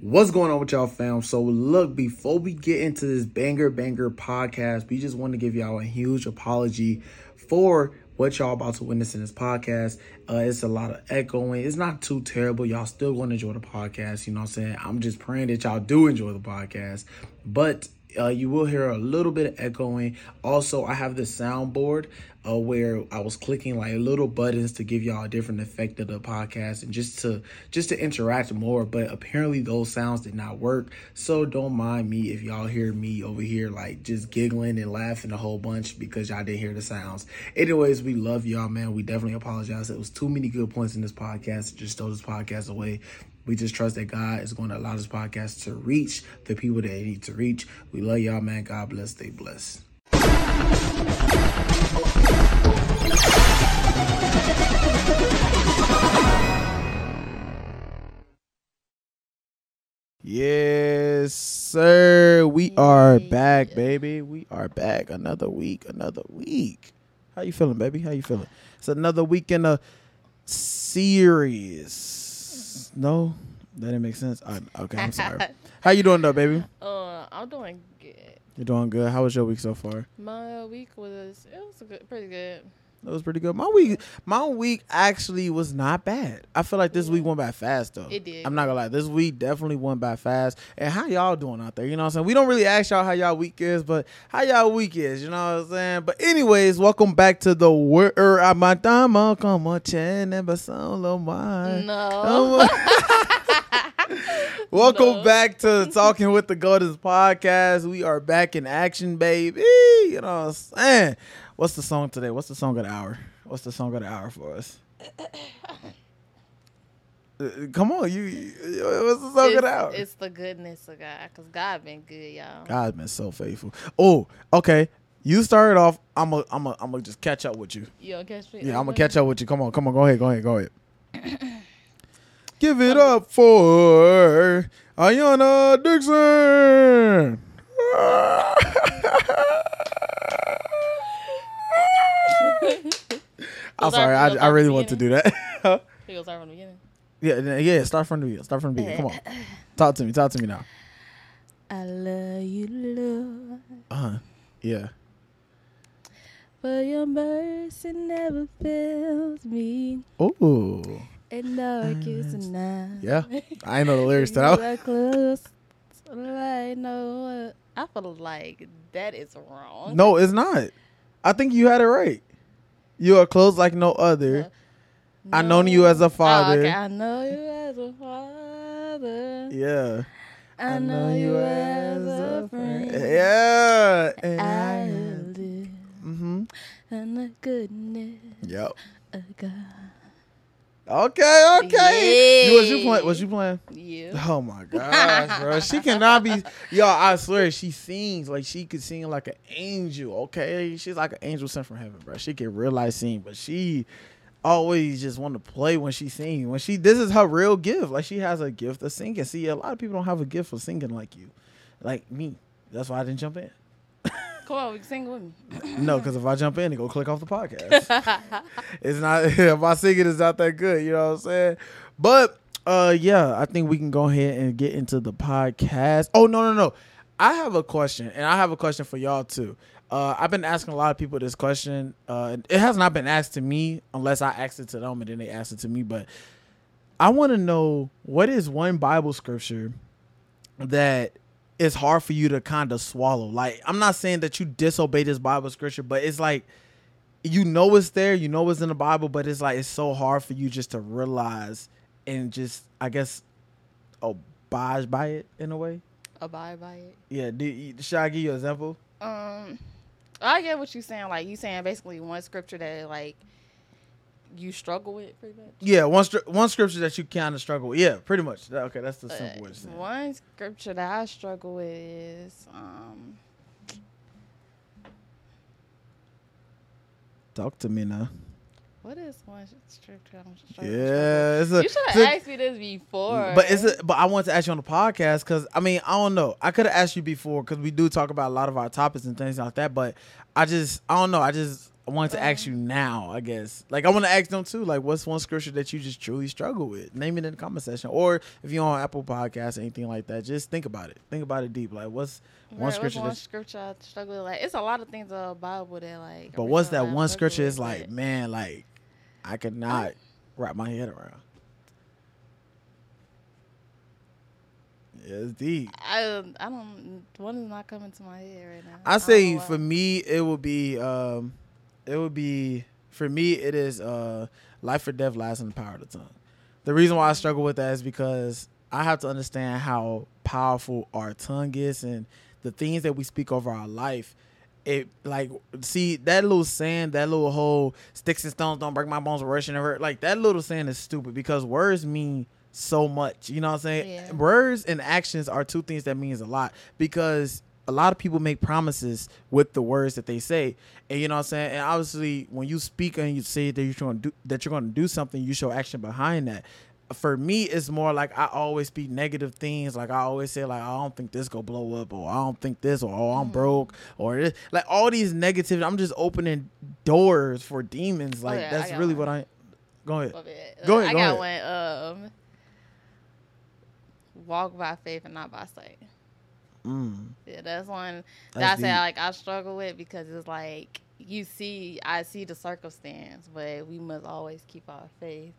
What's going on with y'all, fam? So, look, before we get into this banger banger podcast, we just want to give y'all a huge apology for what y'all about to witness in this podcast. Uh, it's a lot of echoing. It's not too terrible. Y'all still going to enjoy the podcast. You know what I'm saying? I'm just praying that y'all do enjoy the podcast. But uh, you will hear a little bit of echoing. Also, I have the soundboard uh, where I was clicking like little buttons to give y'all a different effect of the podcast and just to just to interact more. But apparently those sounds did not work. So don't mind me if y'all hear me over here like just giggling and laughing a whole bunch because y'all didn't hear the sounds. Anyways, we love y'all, man. We definitely apologize. It was too many good points in this podcast just throw this podcast away. We just trust that God is going to allow this podcast to reach the people that it need to reach. We love y'all, man. God bless. Stay blessed. Yes, sir. We are back, baby. We are back. Another week, another week. How you feeling, baby? How you feeling? It's another week in a series. No, that didn't make sense. I, okay, I'm sorry. How you doing, though, baby? Uh, I'm doing good. You're doing good. How was your week so far? My week was it was good, pretty good. That was pretty good. My week, my week actually was not bad. I feel like this week went by fast though. It did. I'm not gonna lie. This week definitely went by fast. And how y'all doing out there? You know what I'm saying? We don't really ask y'all how y'all week is, but how y'all week is. You know what I'm saying? But anyways, welcome back to the word. Amatama como chene solo mine. No. Welcome No. back to Talking with the Goldens podcast. We are back in action, baby. You know what I'm saying? What's the song today? What's the song of the hour? What's the song of the hour for us? Uh, Come on, you. you- What's the song of it's, the hour? it's the goodness of God, cause God been good, y'all. God's been so faithful. Oh, okay. You started off. I'm gonna, I'm gonna, I'm gonna just catch up with you. You don't catch me? Yeah, I'm gonna catch up with you. Come on, come on, go ahead, go ahead, go ahead. Give it up for Ahyanna Dixon. I'm sorry, I, I really want to do that. We start from the beginning. yeah, yeah. Start from the beginning. Start from the beginning. Come on, talk to me. Talk to me now. I love you, Lord, Uh huh. Yeah. for your mercy never fails me. Oh. And darkest night. Yeah. I ain't know the lyrics to that. close like no. I feel like that is wrong. No, it's not. I think you had it right. You are close like no other. I known you as a Oh, okay. I know you as a father. Yeah. I know you as a friend. Yeah. And I I live mm-hmm. in the goodness Yep. of God. Okay, okay. You, was you Yeah. playing? Was you playing? Yeah. Oh my gosh, bro. She cannot be yo, I swear she sings like she could sing like an angel, okay? She's like an angel sent from heaven, bro. She can real life sing, but she always just want to play when she sings. When she this is her real gift. Like she has a gift of singing. See, a lot of people don't have a gift for singing like you. Like me. That's why I didn't jump in. Come on, we can sing with me. No, because if I jump in, it go click off the podcast. it's not if I sing it, it's not that good. You know what I'm saying? But uh, yeah, I think we can go ahead and get into the podcast. Oh no, no, no! I have a question, and I have a question for y'all too. Uh, I've been asking a lot of people this question. Uh, it has not been asked to me unless I asked it to them, and then they asked it to me. But I want to know what is one Bible scripture that is hard for you to kind of swallow. Like, I'm not saying that you disobey this Bible scripture, but it's like you know it's there, you know it's in the Bible, but it's like it's so hard for you just to realize and just, I guess, abide by it in a way. Abide by it. Yeah. Do, should I give you an example? Um, I get what you're saying. Like you saying basically one scripture that like you struggle with pretty much. Yeah, one stri- one scripture that you kind of struggle with. Yeah, pretty much. Okay, that's the Uh, simple way to say one scripture that I struggle with is um Talk to me now. what is one scripture I'm struggling Yeah, it's a, You should have a- asked me this before. But it's a, but I want to ask you on the podcast because I mean I don't know I could have asked you before because we do talk about a lot of our topics and things like that. But I just I don't know I just I wanted to ask you now, I guess. Like I want to ask them too. Like, what's one scripture that you just truly struggle with? Name it in the comment section, or if you're on Apple Podcasts or anything like that, just think about it. Think about it deep. Like, what's one Right, scripture? One That, scripture I struggle with. Like, it's a lot of things in the Bible that like. but what's that one scripture? with, Is like, but man, like I could not wrap my head around. Yeah, it's deep. I I don't. One is not coming to my head right now. I don't say why. for me, it would be, um, it would be for me. It is uh, life or death lies in the power of the tongue. The reason why I struggle with that is because I have to understand how powerful our tongue is and the things that we speak over our life. It like see that little saying, that little whole sticks and stones don't break my bones, worse than hurt. Like that little saying is stupid because words mean so much. You know what I'm saying? Yeah. Words and actions are two things that means a lot because a lot of people make promises with the words that they say. And you know what I'm saying? And obviously when you speak and you say that you're going to do that you're going to do something, you show action behind that. For me, it's more like I always speak negative things. Like I always say, like I don't think this gonna blow up, or I don't think this, or oh I'm broke, or this. like all these negative. I'm just opening doors for demons. Like yeah, I really one. what I. Go ahead. Go ahead, I go got one. Um, walk by faith and not by sight. Mm, Yeah, that's one that That's I say like I struggle with because it's like you see, I see the circumstance, but we must always keep our faith.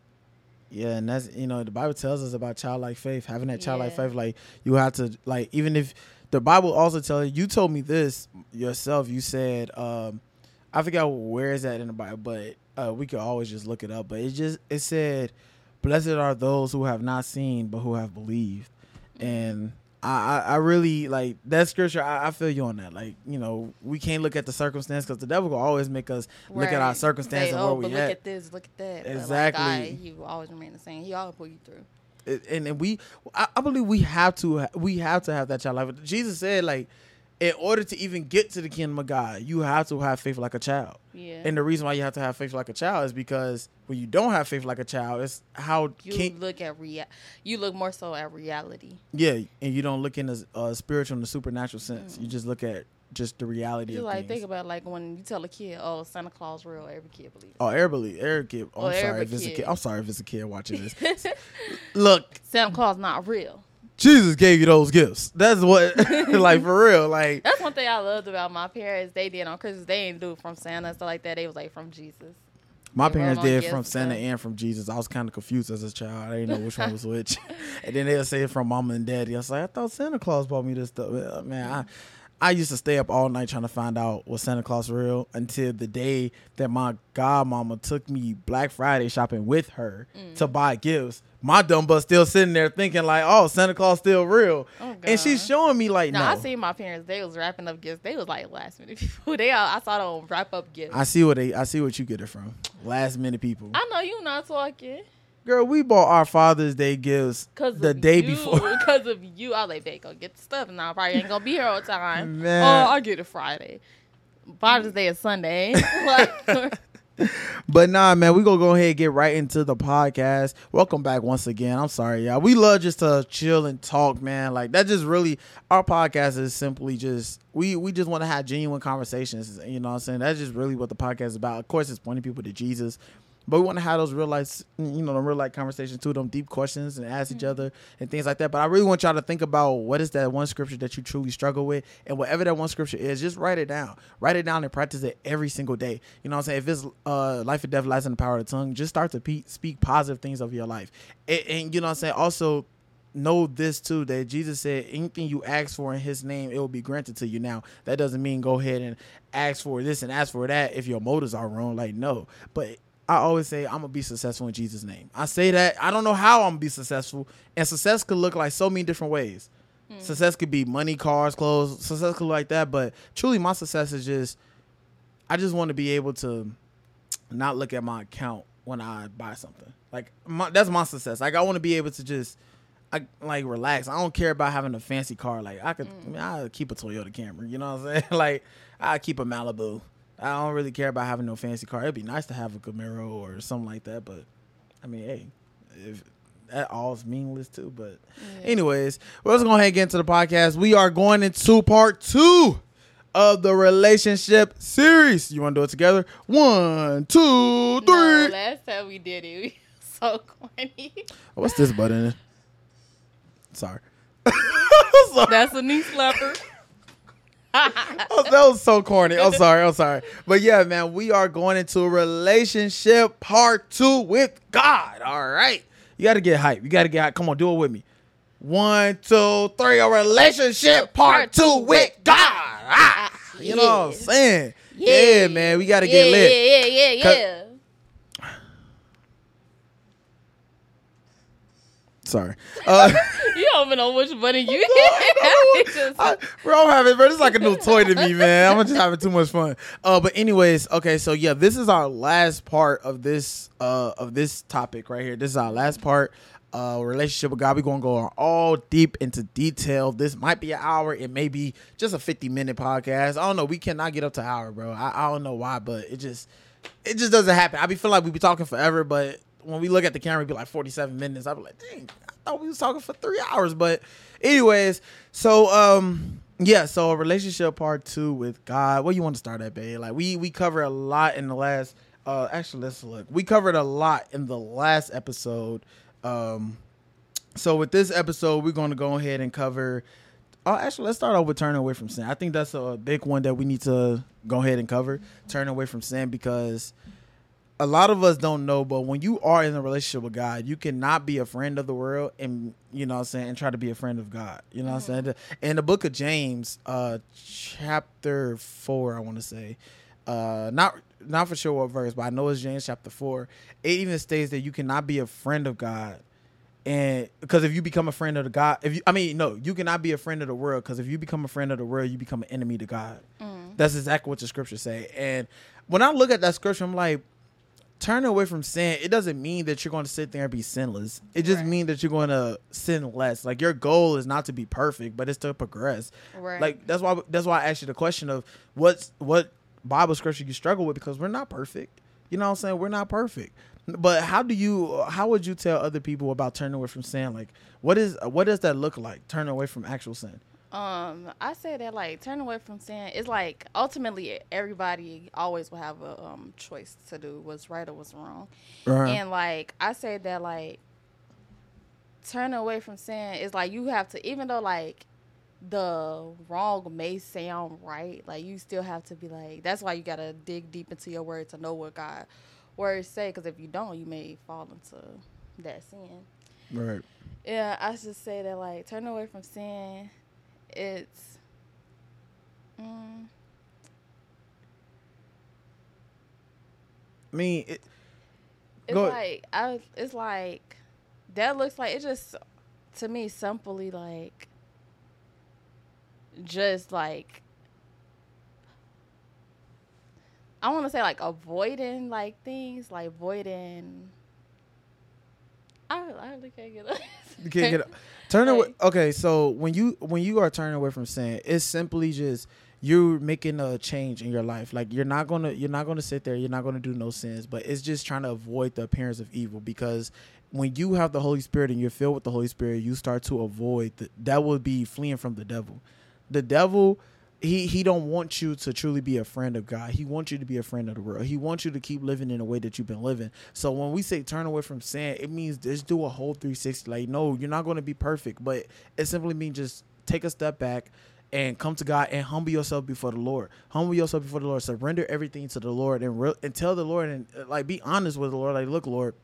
Yeah, and that's you know the Bible tells us about childlike faith, having that childlike Yeah. faith. Like you have to like even if the Bible also tells you. You told me this yourself. You said um, I forgot where is that in the Bible, but uh, we could always just look it up. But it just it said, "Blessed are those who have not seen but who have believed," and I, I, really like that scripture. I, I feel you on that. Like you know, we can't look at the circumstance because the devil will always make us look at our circumstance Say, and oh, where we look at. this, look at that. Exactly. Like, God, he will always remain the same. He always pull you through. It- and, and we I, I believe we have to we have to have that child life jesus said like in order to even get to the kingdom of god you have to have faith like a child Yeah. and the reason why you have to have faith like a child is because when you don't have faith like a child it's how you can look at rea- You look more so at reality. yeah and you don't look in the uh, spiritual and the supernatural sense you just look at just the reality You of like things think about like when you tell a kid, "Oh, Santa Claus real," every kid believes. oh everybody eric kid oh, Oh, i'm sorry if it's a kid. kid i'm sorry if it's a kid watching this look Santa Claus not real. Jesus gave you those gifts that's what like for real like That's one thing I loved about my parents. They did on Christmas. They didn't do it from Santa and stuff like that. They was like from Jesus. My They parents did from Santa stuff. and from Jesus. I was kind of confused as a child. I didn't know which one was which. and then they'll say it from mama and daddy. I was like, I thought Santa Claus bought me this stuff. Uh, Man, I, I used to stay up all night trying to find out was Santa Claus real until the day that my godmama took me Black Friday shopping with her Mm. to buy gifts. My dumb butt still sitting there thinking like, oh, Santa Claus still real. Oh, and she's showing me like, No, no. I seen my parents. They was wrapping up gifts. They was like last minute people. They all, I saw them wrap up gifts. I see what they I see what you get it from. Last minute people. I know you not talking. Girl, we bought our Father's Day gifts the day you, before. Because of you, I was like, babe, go get the stuff, and I probably ain't gonna be here all the time. Man. Oh, I'll get it Friday. Father's Day is Sunday. But nah, man, we gonna go ahead and get right into the podcast. Welcome back once again. I'm sorry, y'all. We love just to chill and talk, man. Like that just really our podcast is simply just we we just want to have genuine conversations. You know what I'm saying? That's just really what the podcast is about. Of course, it's pointing people to Jesus. But we want to have those real life, you know, the real life conversations too, them deep questions and ask each other and things like that. But I really want y'all to think about what is that one scripture that you truly struggle with, and whatever that one scripture is, just write it down. Write it down and practice it every single day. You know what I'm saying? If it's uh, life and death lies in the power of the tongue, just start to pe- speak positive things of your life. And, and you know what I'm saying? Also, know this too that Jesus said anything you ask for in his name it will be granted to you now that doesn't mean go ahead and ask for this and ask for that if your motives are wrong like no but I always say I'm gonna be successful in Jesus name I say that I don't know how I'm gonna be successful and success could look like so many different ways hmm. success could be money cars clothes success could look like that but truly my success is just I just want to be able to not look at my account when I buy something. Like my, that's my success. Like I want to be able to just I like relax. I don't care about having a fancy car. Like I could I mean, I keep a Toyota Camry, you know what I'm saying? like I keep a Malibu. I don't really care about having no fancy car. It'd be nice to have a Camaro or something like that, but I mean, hey, if that all is meaningless too. But anyways, well, let's go ahead and get into the podcast. We are going into part two of the relationship series. You want to do it together? One, two, three. No, last time we did it, we so corny. What's this button? Sorry. Sorry. That's a knee slapper. Oh, that was so corny. I'm sorry. I'm sorry. But yeah, man, we are going into a relationship part two with God. All right. You got to get hype. You got to get hype. Come on, do it with me. One, two, three. A relationship part two with God. Ah, you know what I'm saying? Yeah, man. We got to yeah, get lit. Yeah, yeah, yeah, yeah. Sorry. Uh, You don't even know which button you hit. Just- I, bro, I'm having, bro, this is like a new toy to me, man. I'm just having too much fun. Uh, but anyways, okay, so yeah, this is our last part of this uh of this topic right here. This is our last part. Uh, relationship with God. We're gonna go all deep into detail. This might be an hour. It may be just a 50 minute podcast. I don't know. We cannot get up to an hour, bro. I, I don't know why, but it just it just doesn't happen. I be feel like we be talking forever, but when we look at the camera, it'd be like 47 minutes. I'd be like, dang, I thought we was talking for three hours. But anyways, so um yeah, so relationship part two with God. Where you want to start at, babe? Like we we covered a lot in the last uh actually let's look. We covered a lot in the last episode. Um so with this episode, we're gonna go ahead and cover Oh, actually, let's start off with turning away from sin. I think that's a big one that we need to go ahead and cover. Turn away from sin because a lot of us don't know, but when you are in a relationship with God, you cannot be a friend of the world and you know what I'm saying and try to be a friend of God. You know what I'm saying? In the book of James, uh chapter 4, I want to say. Uh not not for sure what verse, but I know it's James chapter 4. It even states that you cannot be a friend of God and because if you become a friend of the God, if you, I mean, no, you cannot be a friend of the world. Because if you become a friend of the world, you become an enemy to God. That's exactly what the scriptures say. And when I look at that scripture, I'm like, turning away from sin. It doesn't mean that you're going to sit there and be sinless. It just Right. means that you're going to sin less. Like your goal is not to be perfect, but it's to progress. Right. Like that's why that's why I asked you the question of what's what Bible scripture you struggle with because we're not perfect. You know what I'm saying? We're not perfect. But how do you how would you tell other people about turning away from sin? Like what is what does that look like? Turning away from actual sin. Um, I say that like turn away from sin. It's like ultimately everybody always will have a um choice to do what's right or what's wrong. Right. And like I say that like turn away from sin is like you have to even though like the wrong may sound right, like you still have to be like that's why you gotta dig deep into your word to know what God words say. Because if you don't, you may fall into that sin. right. Yeah, I should say that like turn away from sin. It's mm, I mean, it, it's ahead. like I it's like that looks like it just to me simply like just like I want to say like avoiding like things like avoiding. I, I really can't get it. You can't get up. turn away. Okay, so when you when you are turning away from sin, it's simply just you're making a change in your life. Like you're not gonna you're not gonna sit there. You're not gonna do no sins, but it's just trying to avoid the appearance of evil because when you have the Holy Spirit and you're filled with the Holy Spirit, you start to avoid the, that. Would be fleeing from the devil. The devil. He, he don't want you to truly be a friend of God. He wants you to be a friend of the world. He wants you to keep living in the way that you've been living. So when we say turn away from sin, it means just do a whole 360. Like, no, you're not going to be perfect, but it simply means just take a step back and come to God and humble yourself before the Lord. Humble yourself before the Lord. Surrender everything to the Lord and re- and tell the Lord and uh, like be honest with the Lord. Like, look, Lord,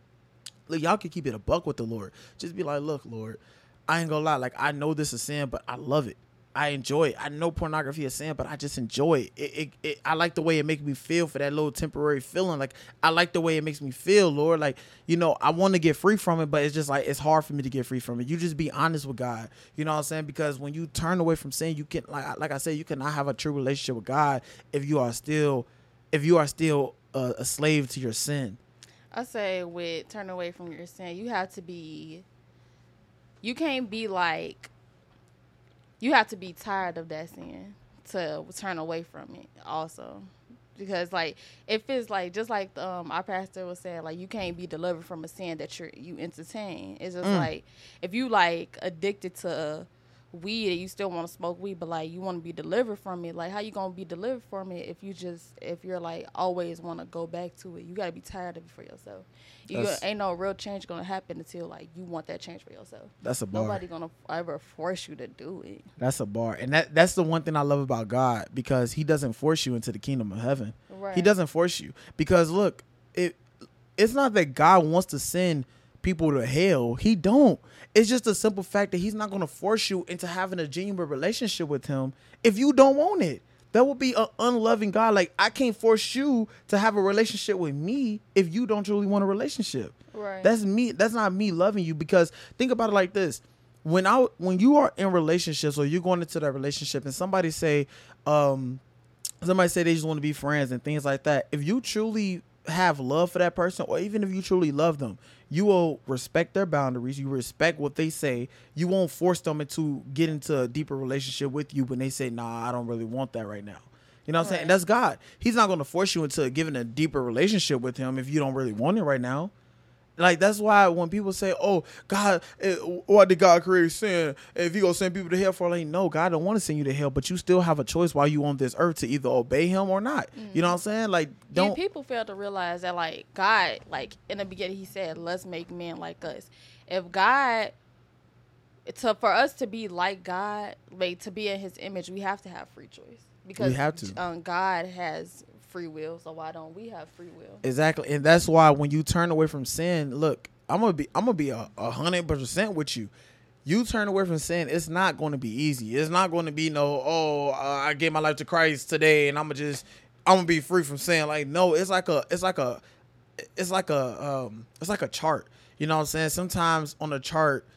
look, y'all can keep it a buck with the Lord. Just be like, look, Lord, I ain't gonna lie. Like, I know this is sin, but I love it. I enjoy it. I know pornography is sin, but I just enjoy it. It, it, it. I like the way it makes me feel for that little temporary feeling. Like I like the way it makes me feel, Lord. Like you know, I want to get free from it, but it's just like it's hard for me to get free from it. You just be honest with God. You know what I'm saying? Because when you turn away from sin, you can like like I said, you cannot have a true relationship with God if you are still if you are still a, a slave to your sin. I say with turn away from your sin, you have to be. You can't be like. You have to be tired of that sin to turn away from it. Also, because like if it's like just like um our pastor was saying, like you can't be delivered from a sin that you you entertain. It's just Mm. like if you like addicted to weed and you still want to smoke weed, but like you want to be delivered from it. Like how you gonna be delivered from it if you just if you're like always want to go back to it? You gotta be tired of it for yourself. You That's- ain't no real change gonna happen until like you want that change for yourself. That's a bar. Nobody gonna ever force you to do it. That's a bar. And that that's the one thing I love about God because he doesn't force you into the kingdom of heaven. Right. He doesn't force you because look, it it's not that God wants to send people to hell. He don't. It's just a simple fact that he's not going to force you into having a genuine relationship with him if you don't want it. That would be an unloving God. Like I can't force you to have a relationship with me if you don't truly want a relationship. Right. That's me. That's not me loving you because think about it like this. When I when you are in relationships or you're going into that relationship and somebody say, um, somebody say they just want to be friends and things like that. If you truly have love for that person, or even if you truly love them, you will respect their boundaries. You respect what they say. You won't force them into get into a deeper relationship with you when they say, "Nah, I don't really want that right now." You know what I'm saying? Right. That's God. He's not going to force you into giving a deeper relationship with Him if you don't really want it right now. Like that's why when people say, "Oh, God, eh, why did God create sin? If He gonna send people to hell for like, no, God don't want to send you to hell, but you still have a choice while you on this earth to either obey Him or not. You know what I'm saying? Like, don't people fail to realize that like God, like in the beginning, He said, "Let's make men like us." If God, to for us to be like God, like to be in His image, we have to have free choice because we have to. Um, God has free will, so why don't we have free will? exactly, and that's why when you turn away from sin, look, I'm gonna be, I'm gonna be a a hundred percent with you. You turn away from sin, it's not going to be easy. It's not going to be no, oh, I gave my life to Christ today, and I'm gonna just, I'm gonna be free from sin. Like, no, it's like a, it's like a, it's like a, um, it's like a chart. You know what I'm saying? Sometimes on a chart,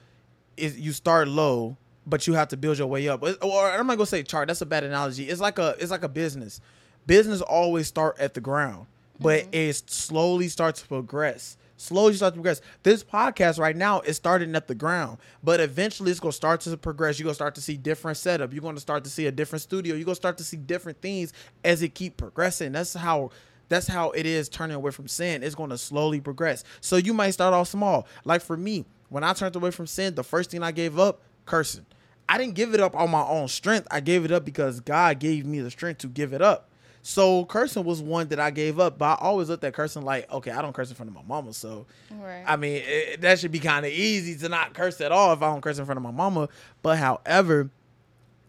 is you start low, but you have to build your way up. Or I'm not gonna say chart. That's a bad analogy. It's like a, it's like a business. Business always start at the ground, but mm-hmm. it slowly starts to progress. Slowly starts to progress. This podcast right now is starting at the ground, but eventually it's gonna start to progress. You're gonna start to see different setup. You're gonna start to see a different studio. You're gonna start to see different things as it keep progressing. That's how that's how it is turning away from sin. It's going to slowly progress. So you might start off small. Like for me, when I turned away from sin, the first thing I gave up, cursing. I didn't give it up on my own strength. I gave it up because God gave me the strength to give it up. So cursing was one that I gave up, but I always looked at cursing like, okay, I don't curse in front of my mama, so Right. I mean it, that should be kind of easy to not curse at all if I don't curse in front of my mama. But however,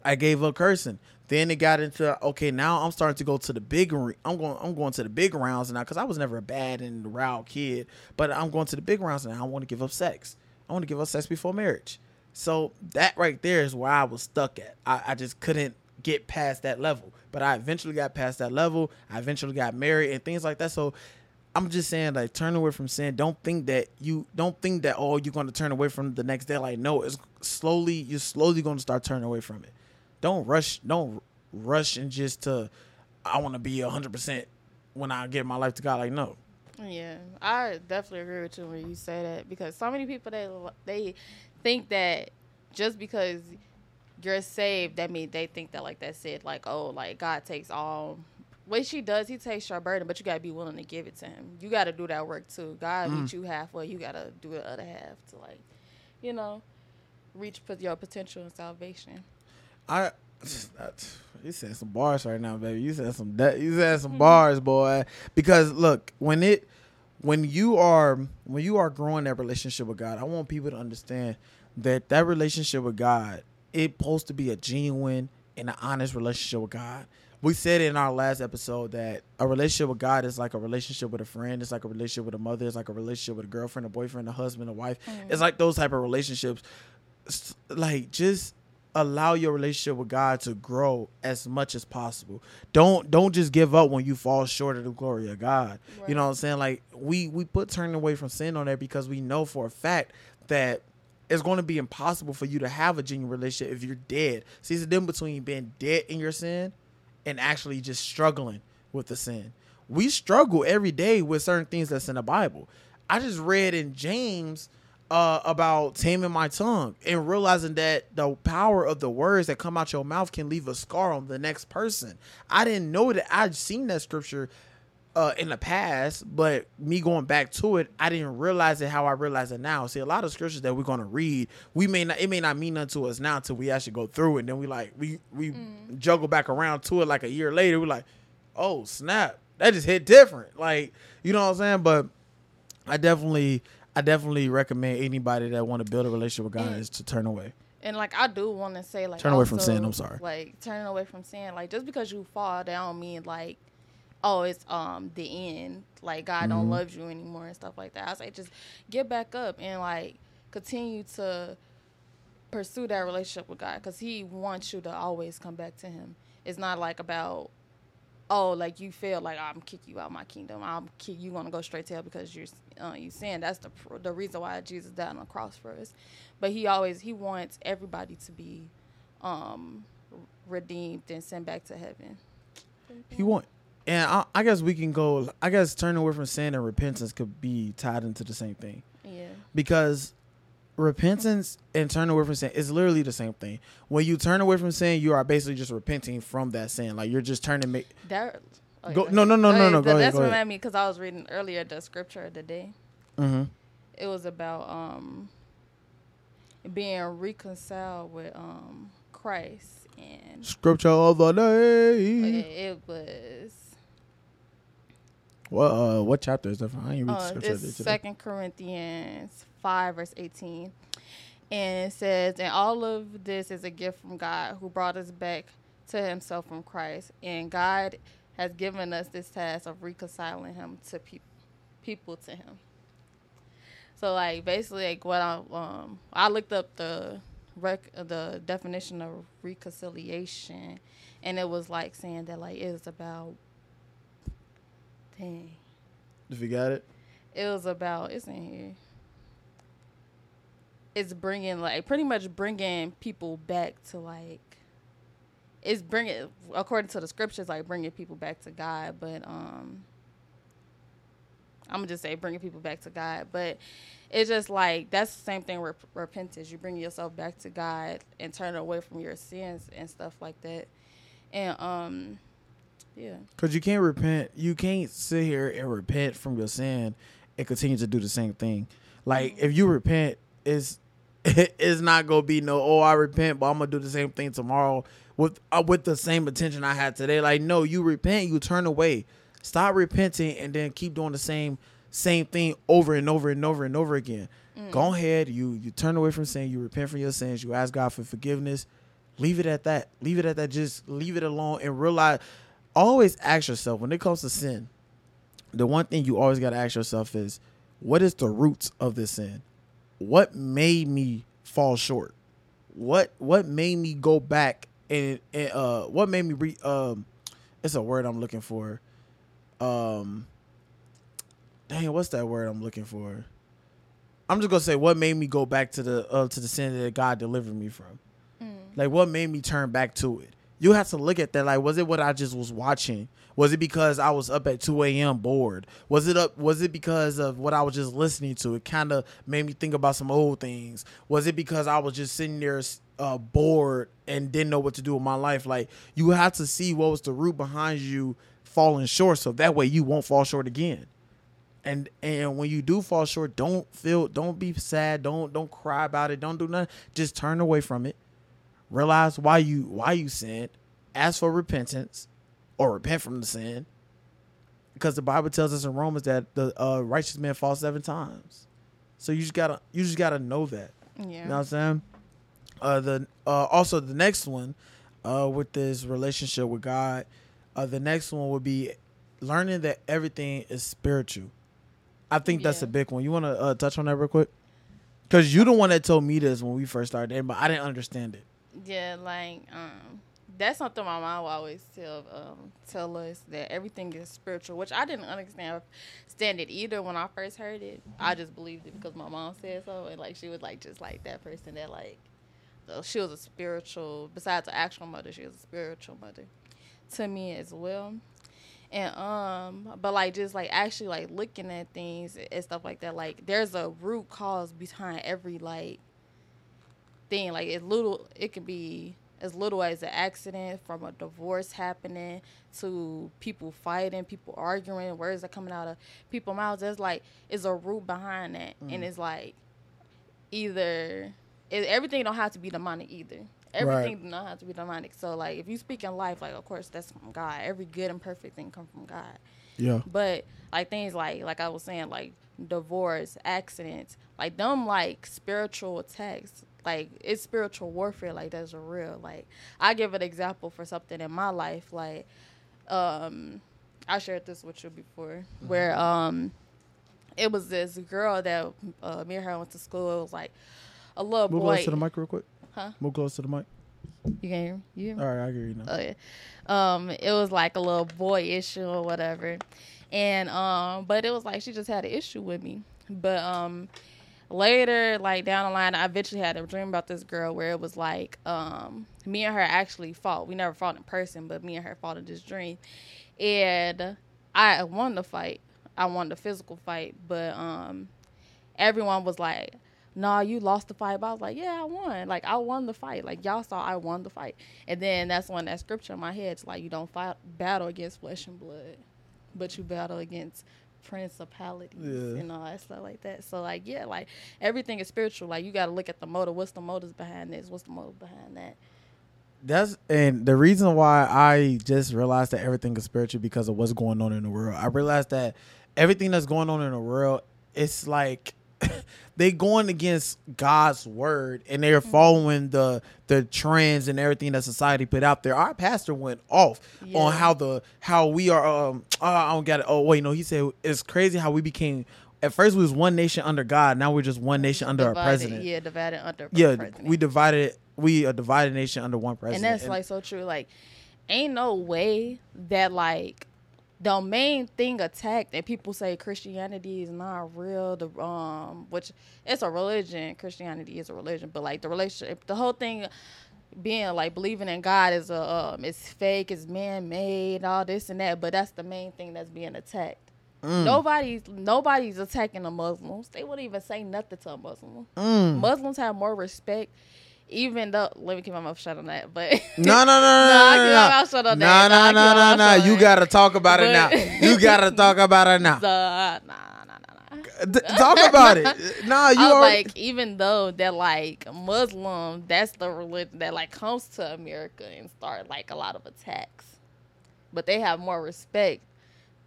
I gave up cursing. Then it got into okay. Now I'm starting to go to the big. I'm going. I'm going to the big rounds now because I was never a bad and loud kid. But I'm going to the big rounds now. I want to give up sex. I want to give up sex before marriage. So that right there is where I was stuck at. I, I just couldn't get past that level. But I eventually got past that level. I eventually got married and things like that. So I'm just saying, like, turn away from sin. Don't think that you don't think that oh you're going to turn away from the next day. Like, no, it's slowly. You're slowly going to start turning away from it. Don't rush. Don't rush and just to. I want to be hundred percent when I give my life to God. Like, no. Yeah, I definitely agree with you when you say that because so many people they they think that just because you're saved, that means they think that like that's it. Like oh, like God takes all. What she does, he takes your burden, but you gotta be willing to give it to him. You gotta do that work too. God mm. meet you halfway. You gotta do the other half to like, you know, reach for your potential and salvation. I. You said some bars right now, baby. You said some. that- You said some mm-hmm. bars, boy. Because look, when it, when you are, when you are growing that relationship with God, I want people to understand that that relationship with God, it's supposed to be a genuine and an honest relationship with God. We said in our last episode that a relationship with God is like a relationship with a friend. It's like a relationship with a mother. It's like a relationship with a girlfriend, a boyfriend, a husband, a wife. Mm. It's like those type of relationships. Like just allow your relationship with God to grow as much as possible. Don't don't just give up when you fall short of the glory of God. You know what I'm saying? Like we we put turning away from sin on there because we know for a fact that it's going to be impossible for you to have a genuine relationship if you're dead. See, it's the difference between being dead in your sin and actually just struggling with the sin. We struggle every day with certain things that's in the Bible. I just read in James uh, about taming my tongue and realizing that the power of the words that come out your mouth can leave a scar on the next person. I didn't know that. I'd seen that scripture uh, in the past, but me going back to it, I didn't realize it how I realize it now. See, a lot of scriptures that we're gonna read, we may not it may not mean nothing to us now until we actually go through it. And then we like we we mm. juggle back around to it like a year later. We're like, oh snap, that just hit different. Like you know what I'm saying? But I definitely I definitely recommend anybody that want to build a relationship with God is to turn away. And like I do want to say like turn away also, from sin. I'm sorry. Like turning away from sin. Like just because you fall, that don't mean like oh, it's um the end. Like God mm-hmm. don't love you anymore and stuff like that. I say just get back up and like continue to pursue that relationship with God because He wants you to always come back to Him. It's not like about oh like you feel like I'm kick you out my kingdom. I'm kick you gonna go straight to hell because you're uh, you sin. That's the the reason why Jesus died on the cross for us. But He always He wants everybody to be um redeemed and sent back to heaven. He want and I, I, guess we can go. I guess turning away from sin and repentance could be tied into the same thing. Yeah. Because repentance and turning away from sin is literally the same thing. When you turn away from sin, you are basically just repenting from that sin. Like you're just turning. Make, that. Oh, go, no, no, no, no, no. Go That's what made me because I was reading earlier the scripture of the day. Mm-hmm. It was about um being reconciled with um Christ and scripture of the day. It was what uh, what chapter is that from? I ain't read uh, It's Second Corinthians five verse eighteen, and it says, "And all of this is a gift from God, who brought us back to Himself from Christ, and God has given us this task of reconciling Him to people, people to Him." So like basically like what I um I looked up the rec the definition of reconciliation, and it was like saying that like it's about Dang. If you got it. It was about. It's in here. It's bringing like pretty much bringing people back to like. It's bringing according to the scriptures like bringing people back to God, but um. I'm gonna just say bringing people back to God, but it's just like that's the same thing with repentance. You bring yourself back to God and turn away from your sins and stuff like that, and um yeah. Because you can't repent. You can't sit here and repent from your sin and continue to do the same thing. Like if you repent, it's it's not gonna be no. Oh, I repent, but I'm gonna do the same thing tomorrow with uh, with the same attention I had today. Like no, you repent, you turn away. Stop repenting and then keep doing the same same thing over and over and over and over again. Mm. Go ahead, you you turn away from sin, you repent from your sins, you ask God for forgiveness. Leave it at that. Leave it at that. Just leave it alone and realize always ask yourself when it comes to sin, the one thing you always got to ask yourself is, what is the roots of this sin? What made me fall short? What what made me go back and, and uh what made me re um it's a word I'm looking for. Um dang, what's that word I'm looking for? I'm just gonna say what made me go back to the uh, to the sin that God delivered me from. Mm. Like what made me turn back to it you have to look at that like was it what i just was watching? Was it because i was up at 2 a.m bored? Was it up was it because of what i was just listening to? It kind of made me think about some old things. Was it because i was just sitting there uh, bored and didn't know what to do with my life? Like you have to see what was the root behind you falling short so that way you won't fall short again. And and when you do fall short don't feel don't be sad don't don't cry about it don't do nothing. Just turn away from it realize why you why you sinned, ask for repentance, or repent from the sin. Because the Bible tells us in Romans that the uh, righteous man falls seven times. So you just gotta you just gotta know that. Yeah. You know what I'm saying? Uh the uh also the next one, uh with this relationship with God, uh the next one would be learning that everything is spiritual. I think yeah. that's a big one. You wanna uh, touch on that real quick? Cause you the one that told me this when we first started, but I didn't understand it. Yeah, like um, that's something my mom will always tell um, tell us that everything is spiritual, which I didn't understand stand it either when I first heard it. I just believed it because my mom said so, and like she was like just like that person that like she was a spiritual. Besides the actual mother, she was a spiritual mother to me as well. And um, but like just like actually like looking at things and stuff like that, like there's a root cause behind every like thing. Like it little, it could be as little as an accident, from a divorce happening to people fighting, people arguing, words that are coming out of people's mouths. There's like is a root behind that, Mm. and it's like either it, everything don't have to be demonic either. Everything Right. do not have to be demonic. So like if you speak in life, like of course that's from God. Every good and perfect thing come from God. Yeah. But like things like like I was saying, like divorce, accidents, like them like spiritual attacks. Like it's spiritual warfare, like that's real. Like I give an example for something in my life, like um I shared this with you before, where um it was this girl that uh, me and her went to school. It was like a little boy. Move boy. close to the mic real quick. Huh? Move close to the mic. You can hear me? You hear me? All right, I hear you now. Oh yeah. Um, it was like a little boy issue or whatever. And um, but it was like she just had an issue with me. But um later, like down the line, I eventually had a dream about this girl where it was like, um, me and her actually fought. We never fought in person, but me and her fought in this dream. And I won the fight. I won the physical fight, but um everyone was like, nah, you lost the fight. But I was like, yeah, I won. Like, I won the fight. Like, y'all saw I won the fight. And then that's when that scripture in my head is like, you don't fight, battle against flesh and blood, but you battle against principalities Yeah. and all that stuff like that. So, like, yeah, like, everything is spiritual. Like, you got to look at the motive. What's the motives behind this? What's the motive behind that? That's and the reason why I just realized that everything is spiritual because of what's going on in the world. I realized that everything that's going on in the world, it's like they going against God's word and they're following the the trends and everything that society put out there. Our pastor went off Yeah. on how the how we are. Um, oh, I don't get it. Oh wait, no, he said it's crazy how we became. At first, we was one nation under God. Now we're just one nation under our president. Yeah, divided under Yeah, president. we divided. We a divided nation under one president. and that's like so true. Like, ain't no way that like the main thing attacked and people say Christianity is not real. The um, which it's a religion. Christianity is a religion, but like the relationship, the whole thing being like believing in God is a um, it's fake, it's man made, all this and that. But that's the main thing that's being attacked. Mm. Nobody's nobody's attacking the Muslims. They wouldn't even say nothing to a Muslim. Mm. Muslims have more respect, even though. Let me keep my mouth shut on that. But No, no, no, no, no, no, no. mouth shut on No, that. no, no, no, no. You gotta talk about it now. You gotta talk about it now. Uh, nah, nah, nah, nah. Talk about it. Nah, you I are like, even though they're like Muslim, that's the religion that like comes to America and start like a lot of attacks, but they have more respect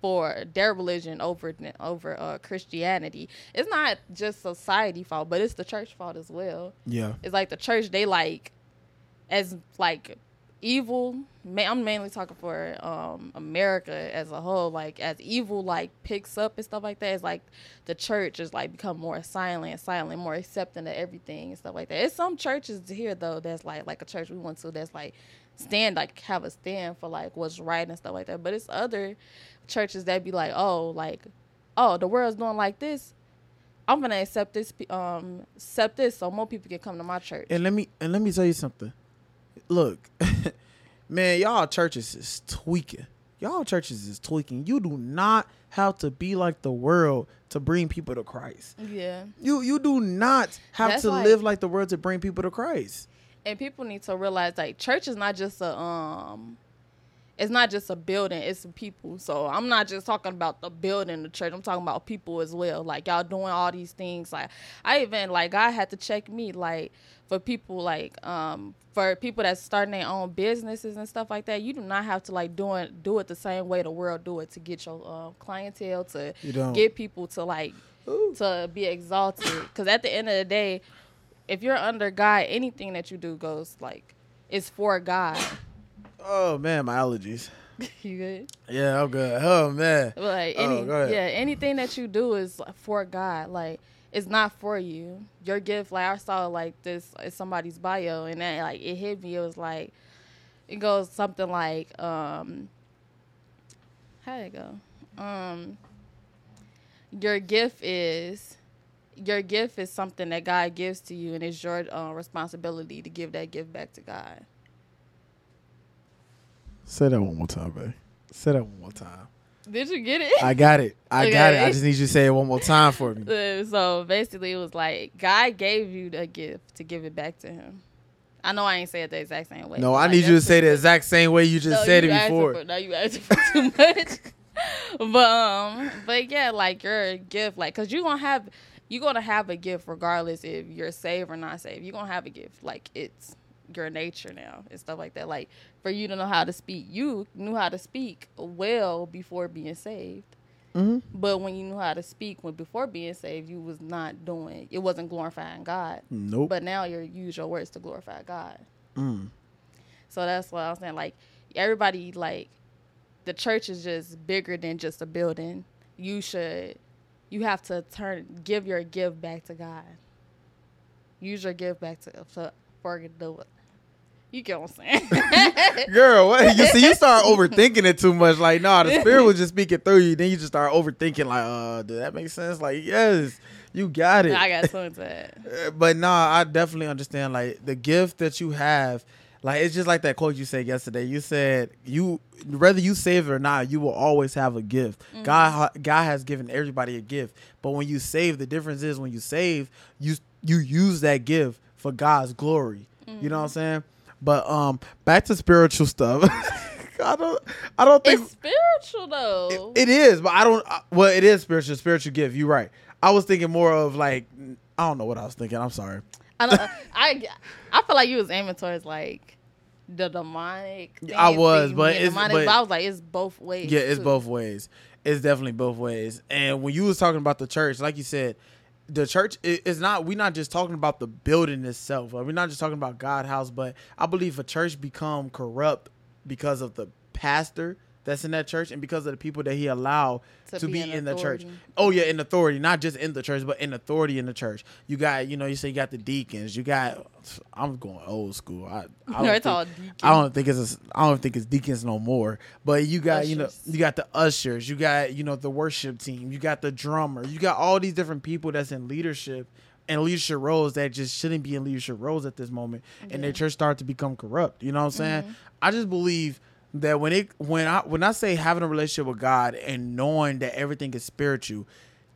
for their religion over over uh, Christianity. It's not just society fault, but it's the church fault as well. yeah. It's like the church they like as like evil. ma- I'm mainly talking for um America as a whole. Like as evil like picks up and stuff like that. It's like the church is like become more silent, silent, more accepting of everything and stuff like that. It's some churches here though that's like like a church we went to that's like stand like have a stand for like what's right and stuff like that. But it's other churches that be like, oh, like, oh, the world's doing like this. I'm gonna accept this, um, accept this, so more people can come to my church. And let me and let me tell you something. Look, man, y'all churches is tweaking. Y'all churches is tweaking. You do not have to be like the world to bring people to Christ. yeah, You you do not have That's to like- live like the world to bring people to Christ. and people need to realize like church is not just a um, it's not just a building, it's some people. So I'm not just talking about the building, the church. I'm talking about people as well. Like y'all doing all these things. Like I even like God had to check me like for people like um for people that's starting their own businesses and stuff like that. You do not have to like doing do it the same way the world do it to get your um, clientele to get people to like Ooh. to be exalted. Because at the end of the day, if you're under God, anything that you do goes like it's for God. Oh man, my allergies. you good? Yeah, I'm good. Oh man. Like Oh, any, ahead. yeah, anything that you do is for God. Like it's not for you. Your gift, like I saw like this in somebody's bio, and that like it hit me. It was like it goes something like um, how did it go? Um, your gift is your gift is something that God gives to you, and it's your uh, responsibility to give that gift back to God. Say that one more time, babe. Say that one more time. Did you get it? I got it. I got it. I just need you to say it one more time for me. Uh, so basically, it was like God gave you the gift to give it back to Him. I know I ain't say it the exact same way. No, I like, need you to say the exact same way you just No, said you it before. For, no, you asking for too much. but um, but yeah, like your gift, like, cause you gonna have, you gonna have a gift regardless if you're saved or not saved. You gonna have a gift, like it's your nature now and stuff like that. Like for you to know how to speak, you knew how to speak well before being saved. hmm But when you knew how to speak when before being saved, you was not doing. It wasn't glorifying God. Nope. But now you're use your words to glorify God. Mm. So that's what I was saying. Like everybody, like the church is just bigger than just a building. You should, you have to turn, give your gift back to God. Use your gift back to for, for the. You get what I'm saying? Girl, what? You see, you start overthinking it too much. Like, nah, the spirit was just speaking through you. Then you just start overthinking. Like, uh, did that make sense? Like, yes, you got it. I got something to that. Uh, but nah, I definitely understand. Like the gift that you have, like it's just like that quote you said yesterday. You said you whether you save it or not, you will always have a gift. God, God has given everybody a gift. But when you save, the difference is when you save, you you use that gift for God's glory. You know what I'm saying? But um, back to spiritual stuff. I don't, I don't think It's spiritual though. it is, but I don't. uh, Well, it is spiritual, spiritual gift. You're right. I was thinking more of like I don't know what I was thinking. I'm sorry. I don't. I I feel like you was aiming towards like the demonic. I was, but it's- demonic, but- I was like, it's both ways. Yeah, it's too. both ways. It's definitely both ways. And when you was talking about the church, like you said, the church is not. We're not just talking about the building itself. We're not just talking about God house, but I believe a church become corrupt because of the pastor that's in that church and because of the people that he allowed to, To be, be in, the church. Oh yeah, in authority, not just in the church, but in authority in the church. You got, you know, you say you got the deacons. You got. I'm going old school. I, I No, it's think- all. I don't think it's a, I don't think it's deacons no more. But you got you know you got the ushers, you got you know the worship team, you got the drummer, you got all these different people that's in leadership and leadership roles that just shouldn't be in leadership roles at this moment, and their church start to become corrupt. You know what I'm saying? Mhm. I just believe that when it when I when I say having a relationship with God and knowing that everything is spiritual,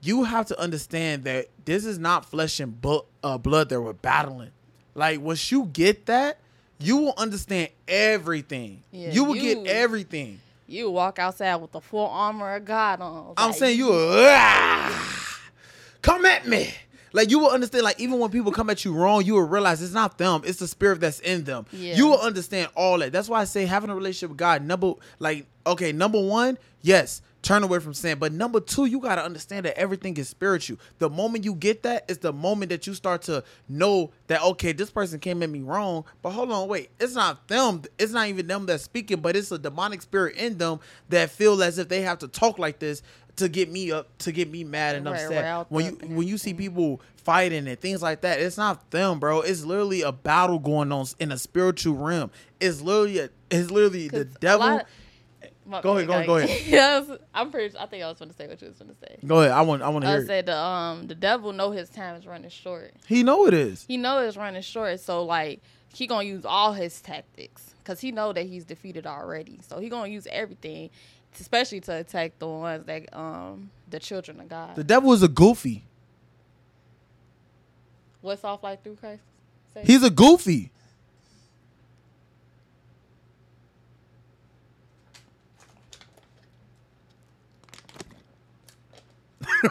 you have to understand that this is not flesh and bu- uh, blood that we're battling. Like once you get that, you will understand everything. Yeah, you will you- get everything. You walk outside with the full armor of God on. I'm Like, saying you "Ah, come at me. Like you will understand, like even when people come at you wrong, you will realize it's not them, it's the spirit that's in them. Yeah. You will understand all that. That's why I say having a relationship with God, number like, okay, number one, yes, turn away from sin. But number two, you gotta understand that everything is spiritual. The moment you get that, is the moment that you start to know that okay, this person came at me wrong, but hold on, wait, it's not them, it's not even them that's speaking, but it's a demonic spirit in them that feel as if they have to talk like this to get me up, to get me mad and Right, upset. when you when you see people fighting and things like that, it's not them, bro. It's literally a battle going on in a spiritual realm. It's literally a, it's literally the devil. My Go ahead, go- go ahead. yes, I'm pretty. I think I was going to say what you was going to say. Go ahead. I want I want to I hear. it. said the um the devil know his time is running short. He know it is. He know it's running short, so like he gonna use all his tactics because he know that he's defeated already. So he gonna use everything, especially to attack the ones that um the children of God. The devil is a goofy. What's off like through Christ? Say? He's a goofy.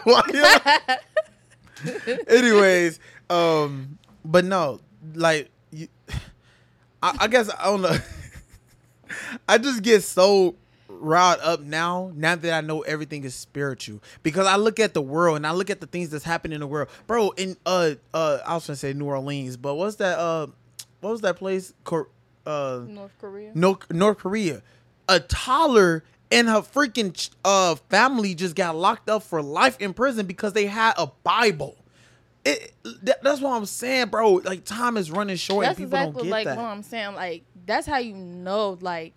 Anyways, um, but no, like, you, I, I guess I don't know. I just get so riled up now, now that I know everything is spiritual. Because I look at the world and I look at the things that's happening in the world, bro. In uh, uh, I was gonna say New Orleans, but what's that? Uh, what was that place? Cor- uh, North Korea. North North Korea. A toddler and her freaking uh family just got locked up for life in prison because they had a Bible. It, that, that's what I'm saying, bro. Like time is running short That's and people exactly don't get like that. what I'm saying. Like that's how you know like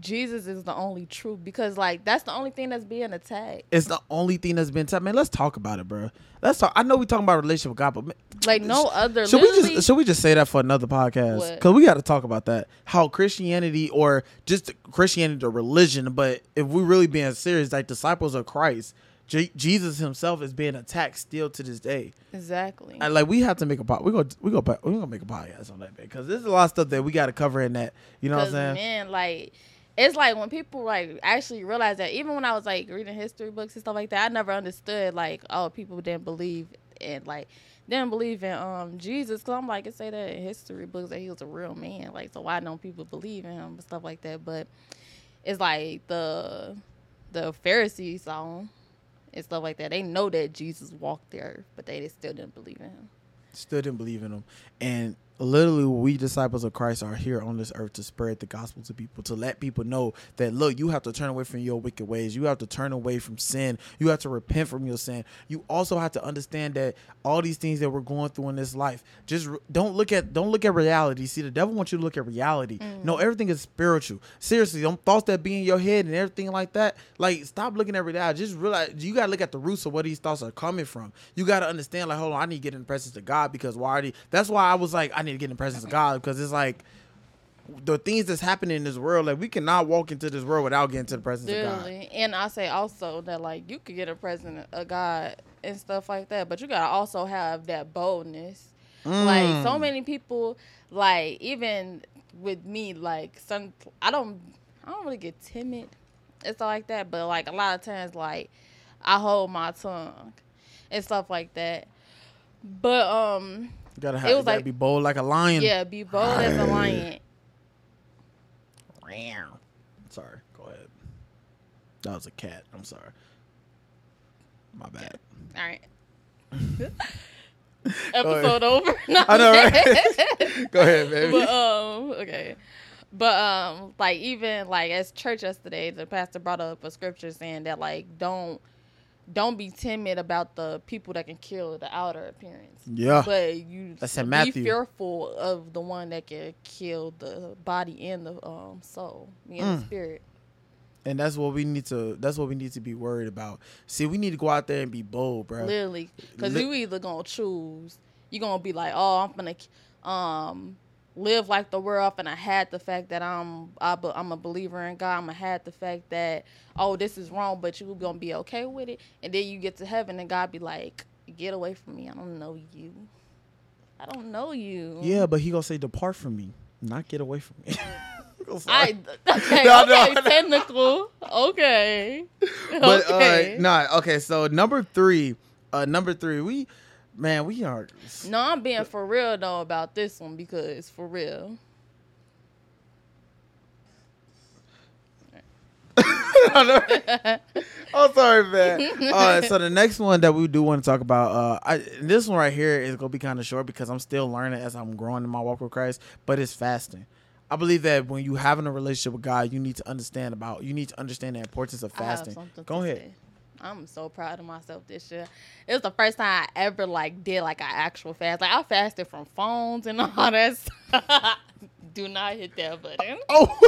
Jesus is the only truth because like that's the only thing that's being attacked. It's the only thing that's been said. Man, let's talk about it, bro. Let's talk. I know we talking about relationship with God, but man, Like no other. should we just should we just say that for another podcast? Because we got to talk about that. How Christianity or just Christianity or religion, but if we really being serious, like disciples of Christ, J- Jesus himself is being attacked still to this day. Exactly. And like we have to make a pod. We go we go we gonna make a podcast on that because there's a lot of stuff that we got to cover in that. You know what I'm saying? man, like it's like when people like actually realize that even when I was like reading history books and stuff like that, I never understood like oh people didn't believe and like didn't believe in um Jesus because I'm like it say that in history books that he was a real man like so why don't people believe in him and stuff like that? But it's like the the Pharisees saw him and stuff like that. They know that Jesus walked the earth but they still didn't believe in him. Still didn't believe in him, and literally we disciples of Christ are here on this earth to spread the gospel to people to let people know that look you have to turn away from your wicked ways. You have to turn away from sin. You have to repent from your sin. You also have to understand that all these things that we're going through in this life just re- don't look at don't look at reality. See the devil wants you to look at reality. Mm. No everything is spiritual. Seriously them thoughts that be in your head and everything like that like stop looking at reality. Just realize you got to look at the roots of where these thoughts are coming from. You got to understand like hold on i need to get in the presence of god because why are they, that's why i was like i need to get in the presence of god because it's like the things that's happening in this world like we cannot walk into this world without getting to the presence of god And I say also that like you could get a president of God and stuff like that, but you gotta also have that boldness. Like Mm. so many people, like even with me, like some I don't I don't really get timid and stuff like that, but like a lot of times like I hold my tongue and stuff like that. But um you gotta have it you was gotta like- be bold like a lion. Yeah, be bold as a lion. sorry go ahead. That was a cat i'm sorry. My bad. All right. Episode over. No, I know, right? go ahead baby. But um okay. But um like even like as church yesterday the pastor brought up a scripture saying that like don't don't be timid about the people that can kill the outer appearance. Yeah. But you That's in be Matthew. fearful of the one that can kill the body and the um soul and the Mm. spirit. And that's what we need to that's what we need to be worried about. See we need to go out there and be bold bro literally because Li- you either gonna choose you're gonna be like oh i'm gonna um live like the world and i had the fact that i'm I, be- i'm a believer in god i'm gonna had the fact that oh this is wrong but you gonna be okay with it and then you get to heaven and god be like get away from me i don't know you i don't know you yeah but he gonna say depart from me not get away from me I okay, No, no, okay, no. technical. Okay. but okay. uh nah okay so number three uh number three we man we are No, I'm being for real though about this one because for real. oh sorry man all right so the next one that we do want to talk about uh I, this one right here is gonna be kind of short because i'm still learning as i'm growing in my walk with christ but it's fasting i believe that when you having a relationship with god you need to understand about you need to understand the importance of fasting go ahead say. I'm so proud of myself this year. It was the first time I ever like did like an actual fast. Like I fasted from phones and all that. Stuff. Do not hit that button. oh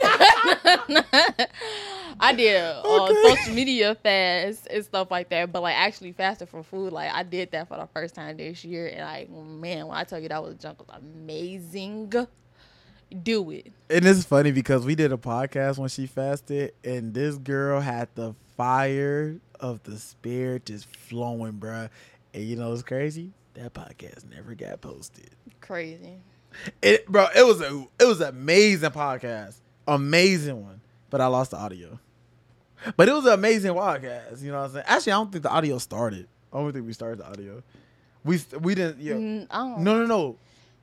I did uh, Okay. social media fast and stuff like that, but like actually fasted from food. Like I did that for the first time this year, and like man, when I tell you that was junk was amazing. Do it. and it's funny because we did a podcast when she fasted and this girl had the fire of the spirit just flowing bruh. and you know what's crazy that podcast never got posted Crazy. It, bro, it was a it was an amazing podcast, amazing one. But I lost the audio. But it was an amazing podcast. You know what I'm saying? Actually, I don't think the audio started. I don't think we started the audio. We we didn't. Yeah. Mm, No, no, no.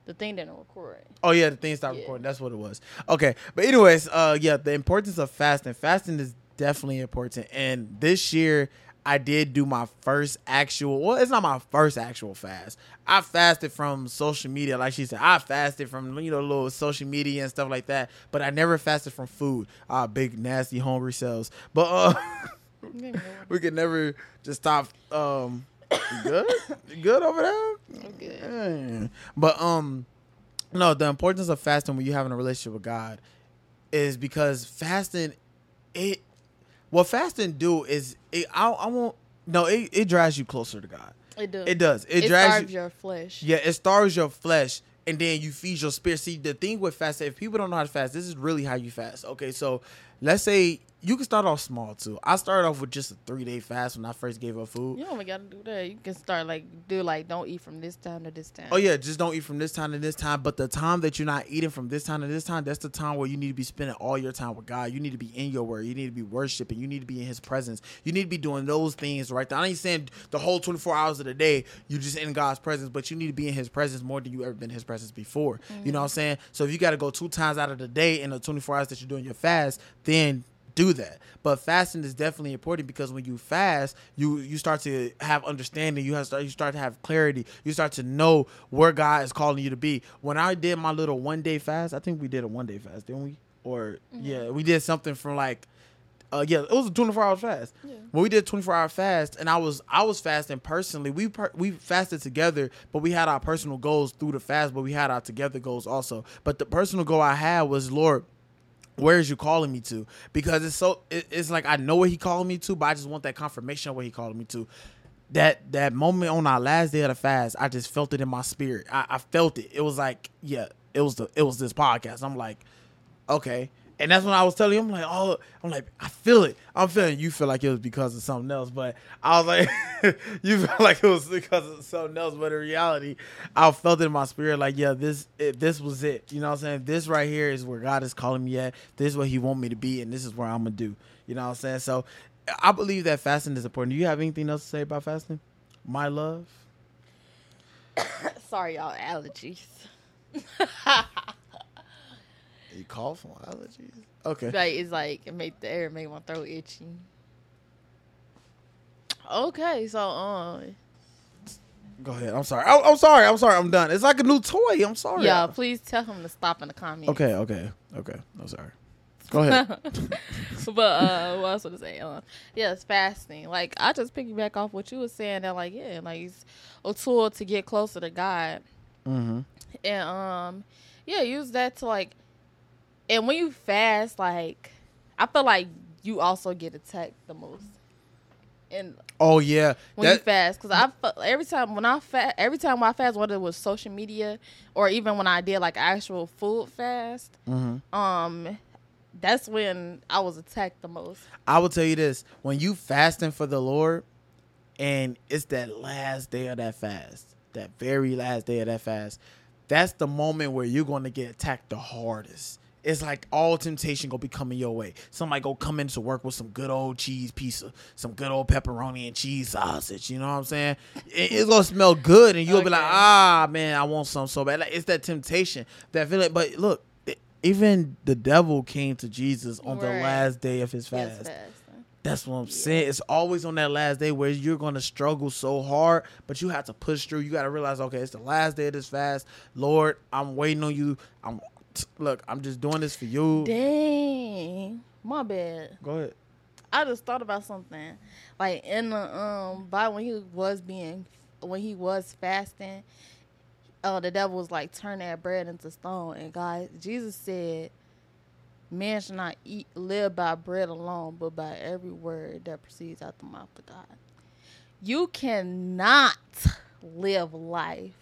The thing didn't record. Oh yeah, the thing stopped Yeah. recording. That's what it was. Okay, but anyways, uh, yeah, the importance of fasting. Fasting is definitely important. And this year, I did do my first actual. Well, it's not my first actual fast. I fasted from social media, like she said. I fasted from you know little social media and stuff like that. But I never fasted from food. Ah, big nasty hungry cells. But uh, we could never just stop. Um, good, You good over there. I'm good. Yeah. But um, no, the importance of fasting when you're having a relationship with God is because fasting, it, what fasting do is it. I, I won't. No, it, it drives you closer to God. It does. It does. It, It, drives starves you. your flesh. Yeah, it starves your flesh, and then you feed your spirit. See, the thing with fasting, if people don't know how to fast, this is really how you fast. Okay, so let's say you can start off small too. I started off with just a three day fast when I first gave up food. You don't even gotta do that. You can start like do like don't eat from this time to this time. Oh yeah, just don't eat from this time to this time. But the time that you're not eating from this time to this time, that's the time where you need to be spending all your time with God. You need to be in your word. You need to be worshiping. You need to be in His presence. You need to be doing those things right there. I ain't saying the whole 24 hours of the day you're just in God's presence, but you need to be in His presence more than you ever been in His presence before. You know mm-hmm. what I'm saying? So if you got to go two times out of the day in the 24 hours that you're doing your fast, then do that. But fasting is definitely important because when you fast, you you start to have understanding. You have start, you start to have clarity. You start to know where God is calling you to be. When I did my little one day fast, I think we did a one day fast, didn't we? Or yeah, we did something from like uh yeah, it was a 24 hour fast. Yeah. When we did 24 hour fast and I was I was fasting personally. We per, we fasted together, but we had our personal goals through the fast, but we had our together goals also. But the personal goal I had was Lord, where is you calling me to? Because it's so it, it's like I know what he calling me to, but I just want that confirmation of what he calling me to. That that moment on our last day of the fast, I just felt it in my spirit. I, I felt it. It was like, yeah, it was the it was this podcast. I'm like, okay. And that's when I was telling him, I'm like, oh, I'm like, I feel it. I'm feeling you feel like it was because of something else, but I was like, you feel like it was because of something else, but in reality, I felt it in my spirit, like, yeah, this it, this was it. You know what I'm saying? This right here is where God is calling me at. This is what He want me to be, and this is where I'm gonna do. You know what I'm saying? So, I believe that fasting is important. Do you have anything else to say about fasting? My love. Sorry, y'all allergies. You cough from allergies. Okay. like it's like it make the air make my throat itchy. Okay, so um, Go ahead. I'm sorry. I, I'm sorry. I'm sorry. I'm done. It's like a new toy. I'm sorry. yeah, please tell him to stop in the comments. Okay. Okay. Okay. I'm sorry. Go ahead. but uh, what else was I say? Uh, yeah, it's fasting. Like I just piggyback off what you were saying that like yeah, like it's a tool to get closer to God, mm-hmm. and um, yeah, use that to like, and when you fast, like I feel like you also get attacked the most, and Oh yeah. when you fast because I every time when I fast every time when I fast whether it was social media or even when I did like actual food fast Mhm. um that's when I was attacked the most I will tell you this: when you fasting for the Lord, and it's that last day of that fast, that very last day of that fast, that's the moment where you're going to get attacked the hardest. It's like all temptation gonna be coming your way. Somebody go come into work with some good old cheese pizza, some good old pepperoni and cheese sausage. You know what I'm saying? It- it's gonna smell good, and you'll be like, ah, man, I want some so bad. Like, it's that temptation, that feeling. But look, it- even the devil came to Jesus on the last day of his Yes, fast. That's what I'm saying. It's always on that last day where you're gonna struggle so hard, but you have to push through. You gotta realize, okay, it's the last day of this fast. Lord, I'm waiting on you. I'm look, I'm just doing this for you. dang. My bad. Go ahead. I just thought about something. Like in the um Bible when he was being when he was fasting uh the devil was like turn that bread into stone. And God Jesus said man should not eat live by bread alone but by every word that proceeds out the mouth of God. You cannot live life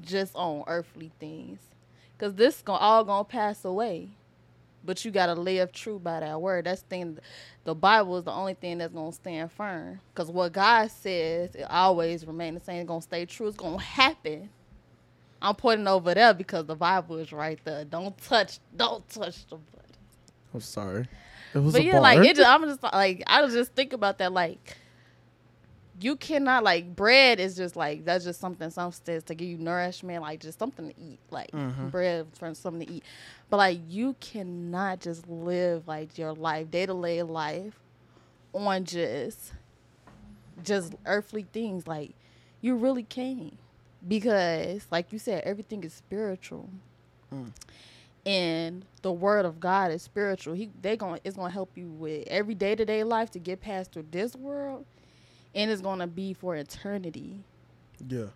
just on earthly things because this gon- all gonna pass away but you gotta live true by that word. That's the thing. The Bible is the only thing that's gonna stand firm. Cause what God says, it always remain the same. It's gonna stay true. It's gonna happen. I'm pointing over there because the Bible is right there. Don't touch. Don't touch the blood. I'm sorry. It was But yeah, bar. like it. Just, I'm just like I was just think about that. Like you cannot like bread is just like that's just something substance to give you nourishment, like just something to eat, like Mhm. bread for something to eat. But like you cannot just live like your life, day to day life, on just just earthly things. Like you really can't because, like you said, everything is spiritual. Mm. And the word of God is spiritual. He they going it's gonna help you with every day to day life to get past through this world, and it's gonna be for eternity. yeah,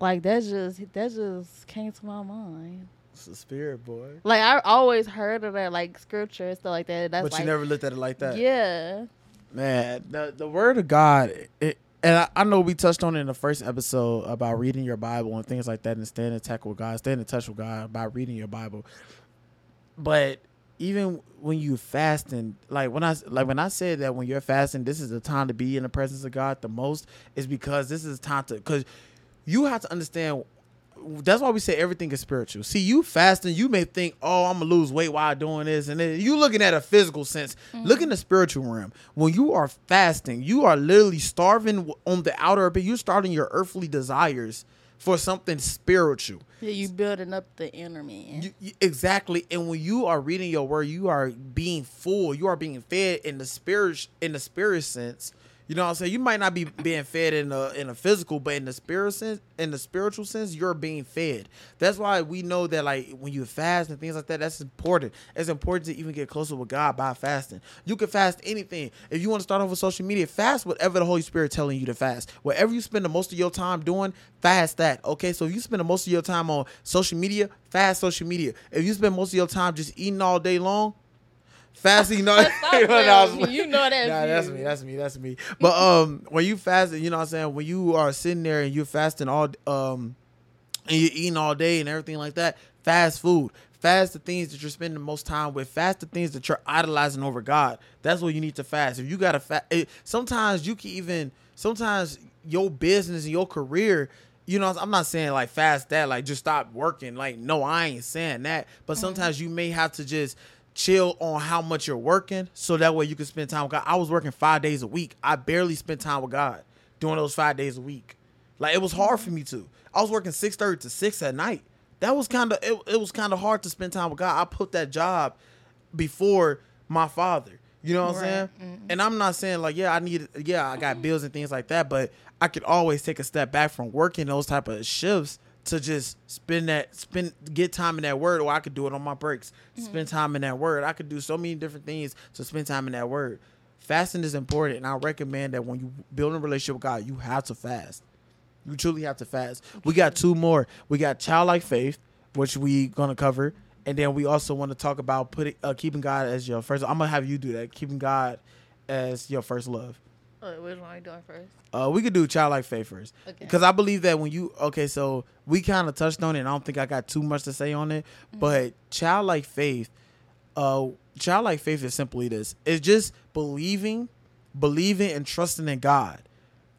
Like that just that just came to my mind. it's a spirit, boy. Like I always heard of that like scripture and stuff like that. That's but like you never looked at it like that. yeah, Man, the the word of God, it, and I, I know we touched on it in the first episode about reading your Bible and things like that, and staying in touch with God, staying in touch with God by reading your Bible. But even when you fasting, like when I like when I said that when you're fasting, this is the time to be in the presence of God the most, is because this is time to because you have to understand. That's why we say everything is spiritual. See, you fasting, you may think, "Oh, I'm gonna lose weight while doing this," and then you looking at a physical sense. Mm-hmm. Look in the spiritual realm. When you are fasting, you are literally starving on the outer bit. You're starting your earthly desires for something spiritual. Yeah, you building up the inner man. You, you- exactly, and when you are reading your word, you are being full. You are being fed in the spirit, in the spirit sense. You know what I'm saying? You might not be being fed in a in a physical, but in the spirit sense, in the spiritual sense, you're being fed. That's why we know that like when you fast and things like that, that's important. It's important to even get closer with God by fasting. You can fast anything. If you want to start off with social media, fast whatever the Holy Spirit telling you to fast. Whatever you spend the most of your time doing, fast that. Okay, so if you spend the most of your time on social media, fast social media. If you spend most of your time just eating all day long, fast. Stop You know what I was playing with me. You know that Nah, that's me. That's me. That's me. But um, when you fasting, you know what I'm saying. When you are sitting there and you're fasting all um, and you're eating all day and everything like that, fast food. Fast the things that you're spending the most time with. Fast the things that you're idolizing over God. That's what you need to fast. If you got to fast, sometimes you can even sometimes your business and your career. You know, I'm not saying like fast that, like just stop working. Like, no, I ain't saying that. But sometimes you may have to just chill on how much you're working so that way you can spend time with God. I was working five days a week. I barely spent time with God during those five days a week. Like it was hard for me to. I was working six thirty to six at night. That was kind of it, it was kind of hard to spend time with God. I put that job before my father. You know what I'm Right. saying? Mm-hmm. And I'm not saying like, yeah, I need yeah, I got bills and things like that, but I could always take a step back from working those type of shifts to just spend that spend get time in that word or I could do it on my breaks. Spend time in that word. I could do so many different things to spend time in that word. Fasting is important and I recommend that when you build a relationship with God, you have to fast. You truly have to fast. We got two more. We got childlike faith, which we gonna cover, and then we also want to talk about putting uh, keeping God as your first. I'm gonna have you do that. Keeping God as your first love. Wait, which one are you doing first? Uh, we could do childlike faith first, Okay. because I believe that when you okay, so we kind of touched on it. and I don't think I got too much to say on it, but childlike faith, uh, childlike faith is simply this: it's just believing, believing and trusting in God,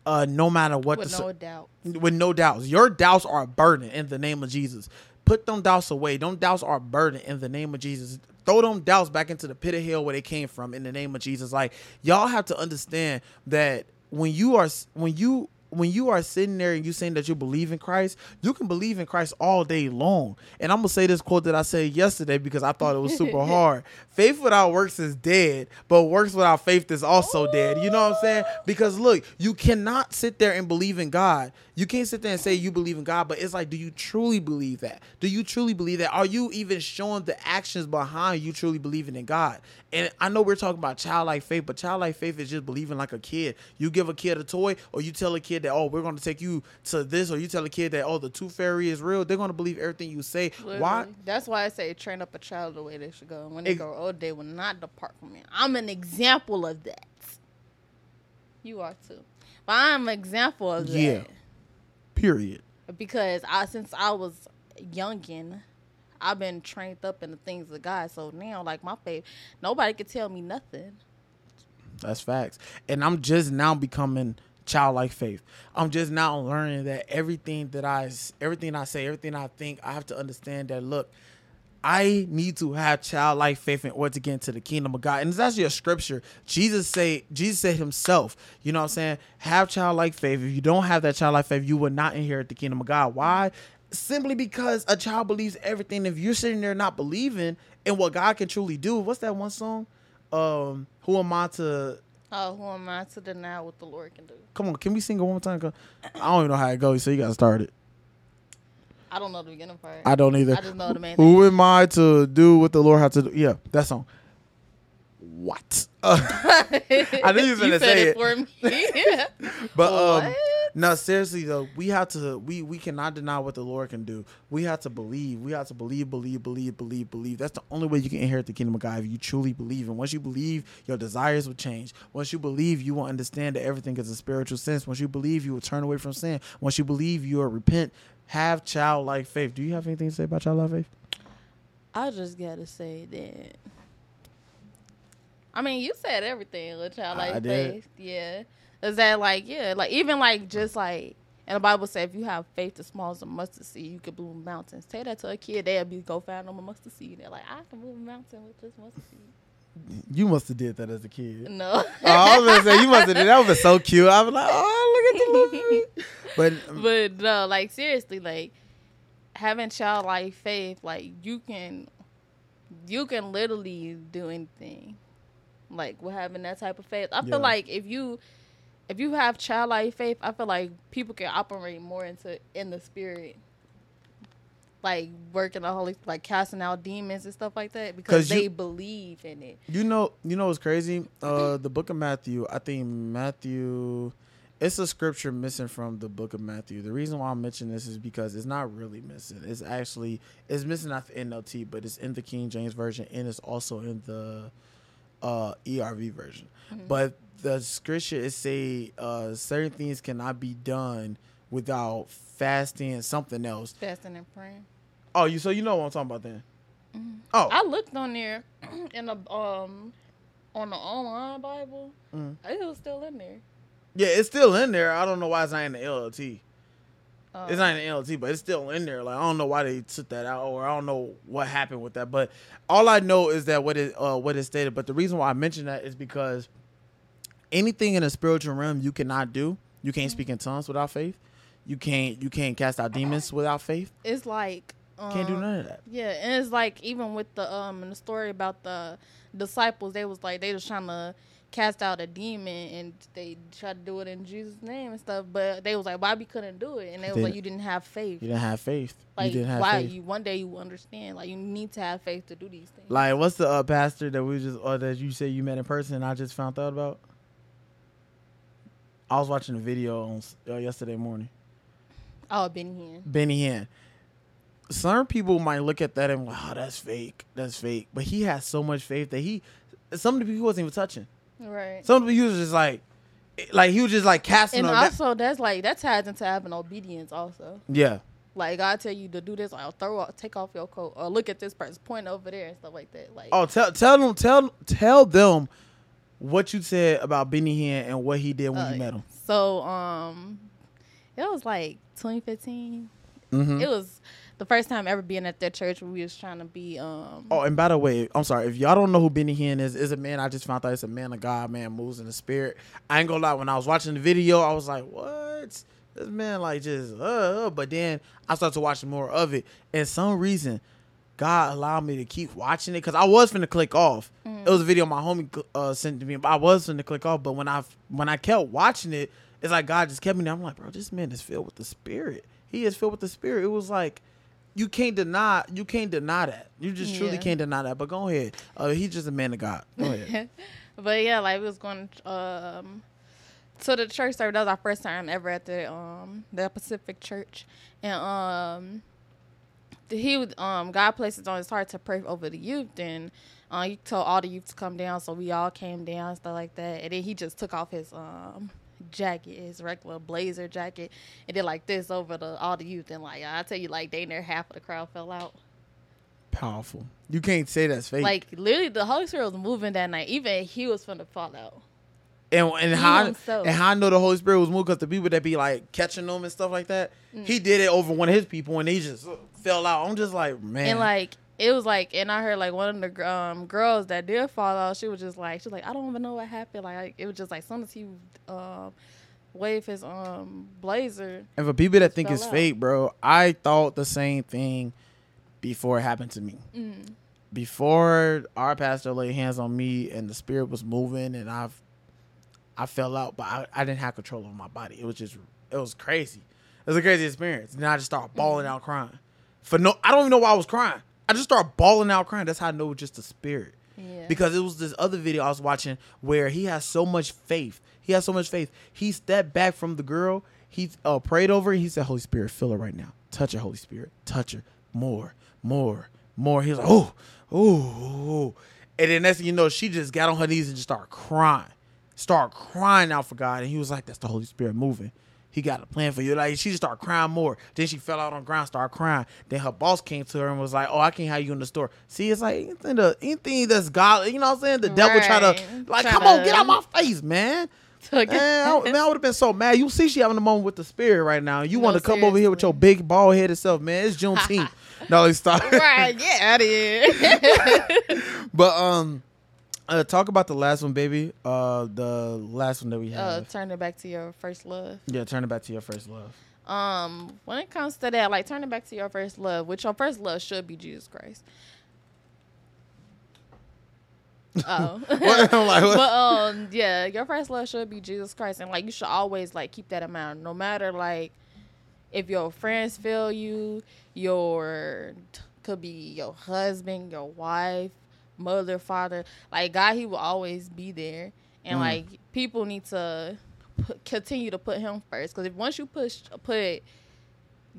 uh, no matter what With the no doubt. with no doubts. Your doubts are a burden in the name of Jesus. Put them doubts away. Them doubts are burden in the name of Jesus. Throw them doubts back into the pit of hell where they came from in the name of Jesus. Like y'all have to understand that when you are when you when you are sitting there and you saying that you believe in Christ, you can believe in Christ all day long. And I'm gonna say this quote that I said yesterday because I thought it was super hard. Faith without works is dead, but works without faith is also dead. You know what I'm saying? Because look, you cannot sit there and believe in God. You can't sit there and say you believe in God, but it's like, do you truly believe that? Do you truly believe that? Are you even showing the actions behind you truly believing in God? And I know we're talking about childlike faith, but childlike faith is just believing like a kid. You give a kid a toy, or you tell a kid that, oh, we're going to take you to this, or you tell a kid that, oh, the tooth fairy is real. They're going to believe everything you say. Why? That's why I say train up a child the way they should go. And when they Ex- grow old, oh, they will not depart from it. I'm an example of that. You are too. But I'm an example of that. Yeah. Period. Because I since I was youngin, I've been trained up in the things of God. So now, like my faith, nobody can tell me nothing. That's facts. And I'm just now becoming childlike faith. I'm just now learning that everything that I everything I say, everything I think, I have to understand that look, I need to have childlike faith in order to get into the kingdom of God. And it's actually a scripture. Jesus say Jesus said himself, you know what I'm saying? Have childlike faith. If you don't have that childlike faith, you will not inherit the kingdom of God. Why? Simply because a child believes everything. If you're sitting there not believing in what God can truly do, what's that one song? Um, who am I to Oh, who am I to deny what the Lord can do? Come on, can we sing it one more time? I don't even know how it goes, so you got to start it. I don't know the beginning part. I don't either. I just know the main Who am I to do what the Lord had to do? Yeah, that song. What? Uh, I knew you was gonna said say it it. for me. Yeah. But um, What? no, seriously though, we have to. We we cannot deny what the Lord can do. We have to believe. We have to believe, believe, believe, believe, believe. That's the only way you can inherit the kingdom of God if you truly believe. And once you believe, your desires will change. Once you believe, you will understand that everything is a spiritual sense. Once you believe, you will turn away from sin. Once you believe, you will repent. Have childlike faith. Do you have anything to say about childlike faith? I just gotta say that I mean, you said everything with childlike I did. faith. Yeah. Is that like yeah, like even like just like and the Bible says if you have faith as small as a mustard seed, you can move mountains. Say that to a kid, they'll be go find them a mustard seed. They're like, I can move a mountain with this mustard seed. You must have did that as a kid. No. oh, I was gonna say you must have did that. Was so cute. I was like, oh, look at the little. But um, but no, like seriously, like having childlike faith, like you can, you can literally do anything. Like with having that type of faith, I Yeah. feel like if you, if you have childlike faith, I feel like people can operate more into in the spirit. Like working the holy, like casting out demons and stuff like that, because you- they believe in it. You know, you know what's crazy? Uh, the book of Matthew. I think Matthew. It's a scripture missing from the book of Matthew. The reason why I'm mentioning this is because it's not really missing. It's actually it's missing at the NLT, but it's in the King James version and it's also in the uh, ERV version. But the scripture is say uh, certain things cannot be done without fasting and something else. Fasting and praying. Oh, you so you know what I'm talking about then? Oh, I looked on there in the um on the online Bible. Mhm. It was still in there. yeah, it's still in there. I don't know why it's not in the NLT. Uh, It's not in the LT, but it's still in there. Like I don't know why they took that out, or I don't know what happened with that. But all I know is that what it uh, what it stated. But the reason why I mention that is because anything in the spiritual realm you cannot do. You can't speak in tongues without faith. You can't you can't cast out demons without faith. it's like um, Can't do none of that. Yeah, and it's like even with the um the story about the disciples, they was like they was trying to cast out a demon and they tried to do it in Jesus' name and stuff, but they was like, Bobby couldn't do it, and they was like, you didn't have faith. You didn't have faith. Like you didn't have why faith. you one day you understand. Like you need to have faith to do these things. Like what's the uh, pastor that we just or that you say you met in person? and I just found out about. I was watching a video on uh, yesterday morning. Oh, Benny Hinn. Benny Hinn. Some people might look at that and go, wow, that's fake. That's fake. But he has so much faith that he some of the people he wasn't even touching. Right. Some of the people he was just like like he was just like casting and them. That- also that's like that ties into having obedience also. yeah. Like God tell you to do this, I'll throw off, take off your coat, or look at this person, point over there and stuff like that. Like Oh, tell tell them tell tell them what you said about Benny Hinn and what he did when uh, you met him. So um, it was like 2015. Mhm. It was the first time ever being at that church where we was trying to be um. Oh, and by the way, I'm sorry if y'all don't know who Benny Hinn is. Is a man I just found out. It's a man of God. Man moves in the spirit. I ain't gonna lie. When I was watching the video, I was like, "What? This man like just uh." uh," But then I started to watch more of it, and some reason, God allowed me to keep watching it because I was finna click off. It was a video my homie uh, sent to me, but I was finna click off. But when I when I kept watching it, it's like God just kept me there. I'm like, bro, this man is filled with the Spirit. He is filled with the Spirit. It was like you can't deny you can't deny that. You just truly Yeah. can't deny that. But go ahead. Uh, he's just a man of God. Go ahead. but yeah, like we was going um to the church service. That was our first time ever at the um the Pacific Church, and um he would um God placed it on his heart to pray over the youth and. Uh, he told all the youth to come down, so we all came down, stuff like that. And then he just took off his um jacket, his regular blazer jacket, and did like this over the all the youth. And like I tell you, like they near half of the crowd fell out. Powerful. You can't say that's fake. Like literally, the Holy Spirit was moving that night. Even he was from the fall out. and and how I, himself. and how I know the Holy Spirit was moving because the people that be like catching them and stuff like that, Mm. he did it over one of his people and they just fell out. I'm just like, man. And like it was like, and I heard like one of the um, girls that did fall out. She was just like, she was like, I don't even know what happened. Like it was just like, soon as he um, waved his um blazer, And for people that think it's out. fake, bro, I thought the same thing before it happened to me. Mm. Before our pastor laid hands on me and the spirit was moving and I've I fell out, but I, I didn't have control over my body. It was just it was crazy. It was a crazy experience. And I just started bawling Mm. out crying. For no I don't even know why I was crying. I just started bawling out crying. That's how I know it's just the spirit. yeah, Because it was this other video I was watching where he has so much faith. He has so much faith. He stepped back from the girl. He uh, prayed over her. He said, Holy Spirit, fill her right now. Touch her, Holy Spirit. Touch her. More, more, more. He was like, oh, oh. And then next thing you know, she just got on her knees and just started crying. Started crying out for God. And he was like, that's the Holy Spirit moving. He got a plan for you. Like she just started crying more. Then she fell out on the ground, started crying. Then her boss came to her and was like, "Oh, I can't have you in the store." See, it's like anything, the, anything that's God. You know what I'm saying? The devil try to like, Tryna- come on, get out my face, man. Man, I, man, I would have been so mad. You see, she having a moment with the spirit right now. You No, want to come over here with your big bald headed self, man. It's Juneteenth. no, stop. right, get out of here. But um, uh, talk about the last one, baby. Uh, the last one that we uh, have. turn it back to your first love. yeah, turn it back to your first love. Um, when it comes to that, like turn it back to your first love, which your first love should be Jesus Christ. Oh, like, but um, yeah, your first love should be Jesus Christ, and like you should always like keep that in mind, no matter like if your friends fail you, your could be your husband, your wife, mother, father. Like God, He will always be there, and Mm. like people need to put, continue to put Him first. Because if once you push put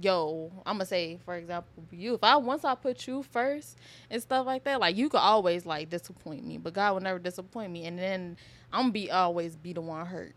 yo, I'm gonna say for example, you. If I once I put you first and stuff like that, like you could always like disappoint me, but God will never disappoint me, and then I'm be always be the one hurt.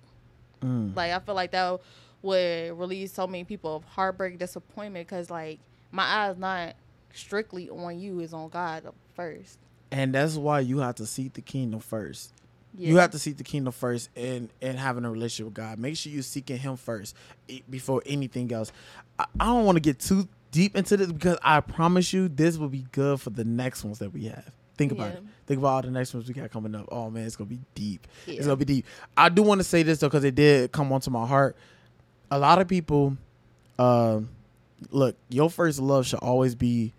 Mm. Like I feel like that would release so many people of heartbreak, disappointment, because like my eyes not strictly on you, is on God first. And that's why you have to seek the kingdom first. Yeah. You have to seek the kingdom first and and having a relationship with God. Make sure you're seeking Him first eh, before anything else. I, I don't want to get too deep into this because I promise you this will be good for the next ones that we have. Think about Yeah. it. Think about all the next ones we got coming up. Oh man, it's gonna be deep. It's gonna be deep. I do want to say this though because it did come onto my heart. A lot of people, um, look, your first love should always be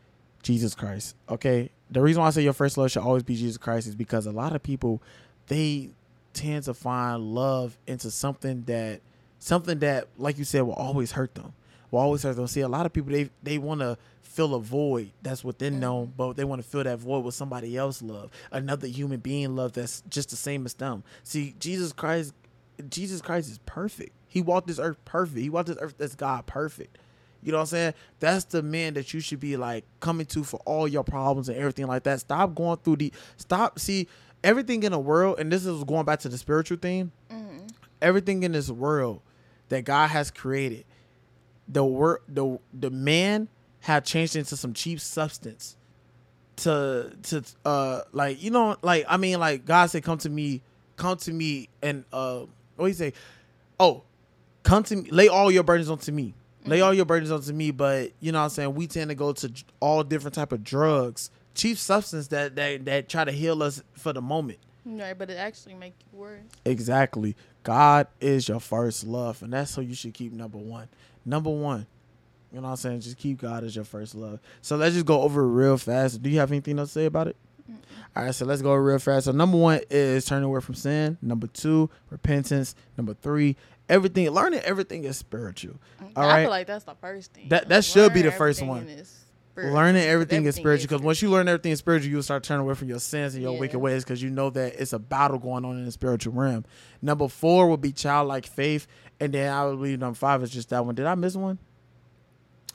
Jesus Christ. Okay. The reason why I say your first love should always be Jesus Christ is because a lot of people they tend to find love into something that something that, like you said, will always hurt them. Will always hurt them. See, a lot of people they they want to fill a void that's within them, mm-hmm. but they want to fill that void with somebody else love, another human being love that's just the same as them. See, Jesus Christ, Jesus Christ is perfect. He walked this earth perfect. He walked this earth as God perfect. You know what I'm saying? That's the man that you should be like coming to for all your problems and everything like that. Stop going through the stop. See, everything in the world, and this is going back to the spiritual thing. Everything in this world that God has created, the work, the the man had changed into some cheap substance to to uh like you know like I mean like God said come to me come to me and uh what do you say oh come to me lay all your burdens onto me lay all mm-hmm. your burdens onto me but you know what I'm saying we tend to go to all different type of drugs cheap substance that that that try to heal us for the moment Right, but it actually make you worse. Exactly. God is your first love, and that's who you should keep number one. Number one. You know what I'm saying? Just keep God as your first love. So let's just go over it real fast. Do you have anything else to say about it? All right, so let's go real fast. So number one is turning away from sin. Number two, repentance. Number three, everything. Learning everything is spiritual. All I right. feel like that's the first thing. That- that should be the first one. Learning 'cause everything is spiritual because once you learn everything is spiritual, you'll start turning away from your sins and your Yeah. wicked ways because you know that it's a battle going on in the spiritual realm. Number four would be childlike faith, and then I would believe number five is just that one. Did I miss one?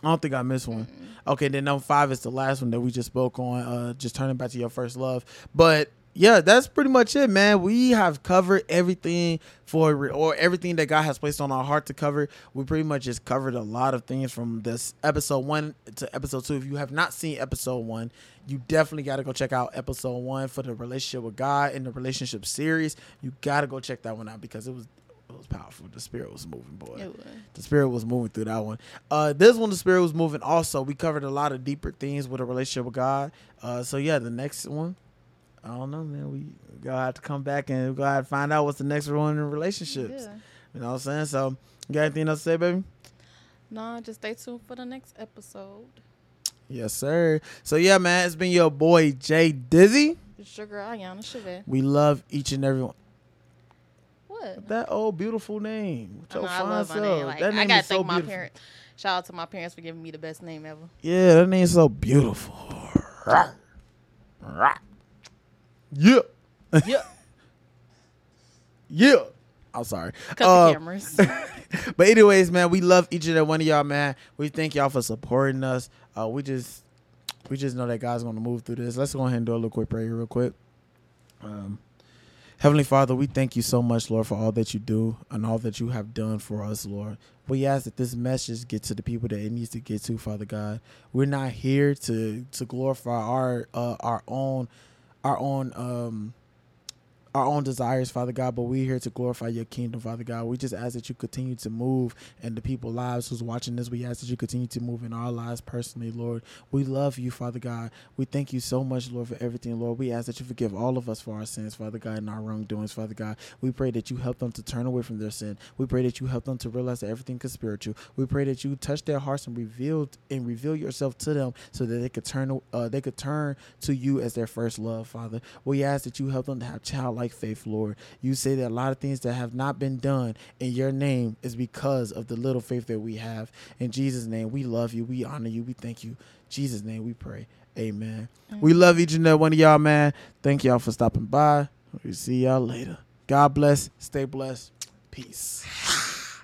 I don't think I missed one. Okay, then number five is the last one that we just spoke on. Uh, just turning back to your first love. But yeah, that's pretty much it, man. We have covered everything for or everything that God has placed on our heart to cover. We pretty much just covered a lot of things from this episode one to episode two. If you have not seen episode one, you definitely got to go check out episode one for the relationship with God in the relationship series. You got to go check that one out because it was it was powerful. The spirit was moving, boy. It was. The spirit was moving through that one. Uh, this one, the spirit was moving. Also, we covered a lot of deeper things with a relationship with God. Uh, so yeah, the next one, I don't know, man. We gotta have to come back and we gonna have to find out what's the next one in relationships. Yeah. You know what I'm saying? So, you got anything else to say, baby? No, just stay tuned for the next episode. Yes, sir. So yeah, man, it's been your boy Jay Dizzy. It's your girl Ahyanna. We love each and every one. What? That old beautiful name. With I, your know, I love my name. Like, that I name gotta is so thank my beautiful. parents. Shout out to my parents for giving me the best name ever. Yeah, that name's so beautiful. Yeah. Yeah. Yeah. I'm sorry. Cut Uh, the cameras. but anyways, man, we love each and every one of y'all, man. We thank y'all for supporting us. Uh, we just we just know that God's gonna move through this. Let's go ahead and do a little quick prayer real quick. Um Heavenly Father, we thank you so much, Lord, for all that you do and all that you have done for us, Lord. We ask that this message get to the people that it needs to get to, Father God. We're not here to to glorify our uh, our own our own um our own desires, Father God, but we're here to glorify your kingdom, Father God. We just ask that you continue to move in the people's lives who's watching this. We ask that you continue to move in our lives personally, Lord. We love you, Father God. We thank you so much, Lord, for everything, Lord. We ask that you forgive all of us for our sins, Father God, and our wrongdoings, Father God. We pray that you help them to turn away from their sin. We pray that you help them to realize that everything is spiritual. We pray that you touch their hearts and reveal and reveal yourself to them so that they could turn uh, they could turn to you as their first love, Father. We ask that you help them to have childlike faith, Lord. You say that a lot of things that have not been done in your name is because of the little faith that we have. In Jesus' name, we love you. We honor you. We thank you. Jesus' name, we pray. Amen. We love each and every one of y'all, man. Thank y'all for stopping by. We see y'all later. God bless. Stay blessed. Peace.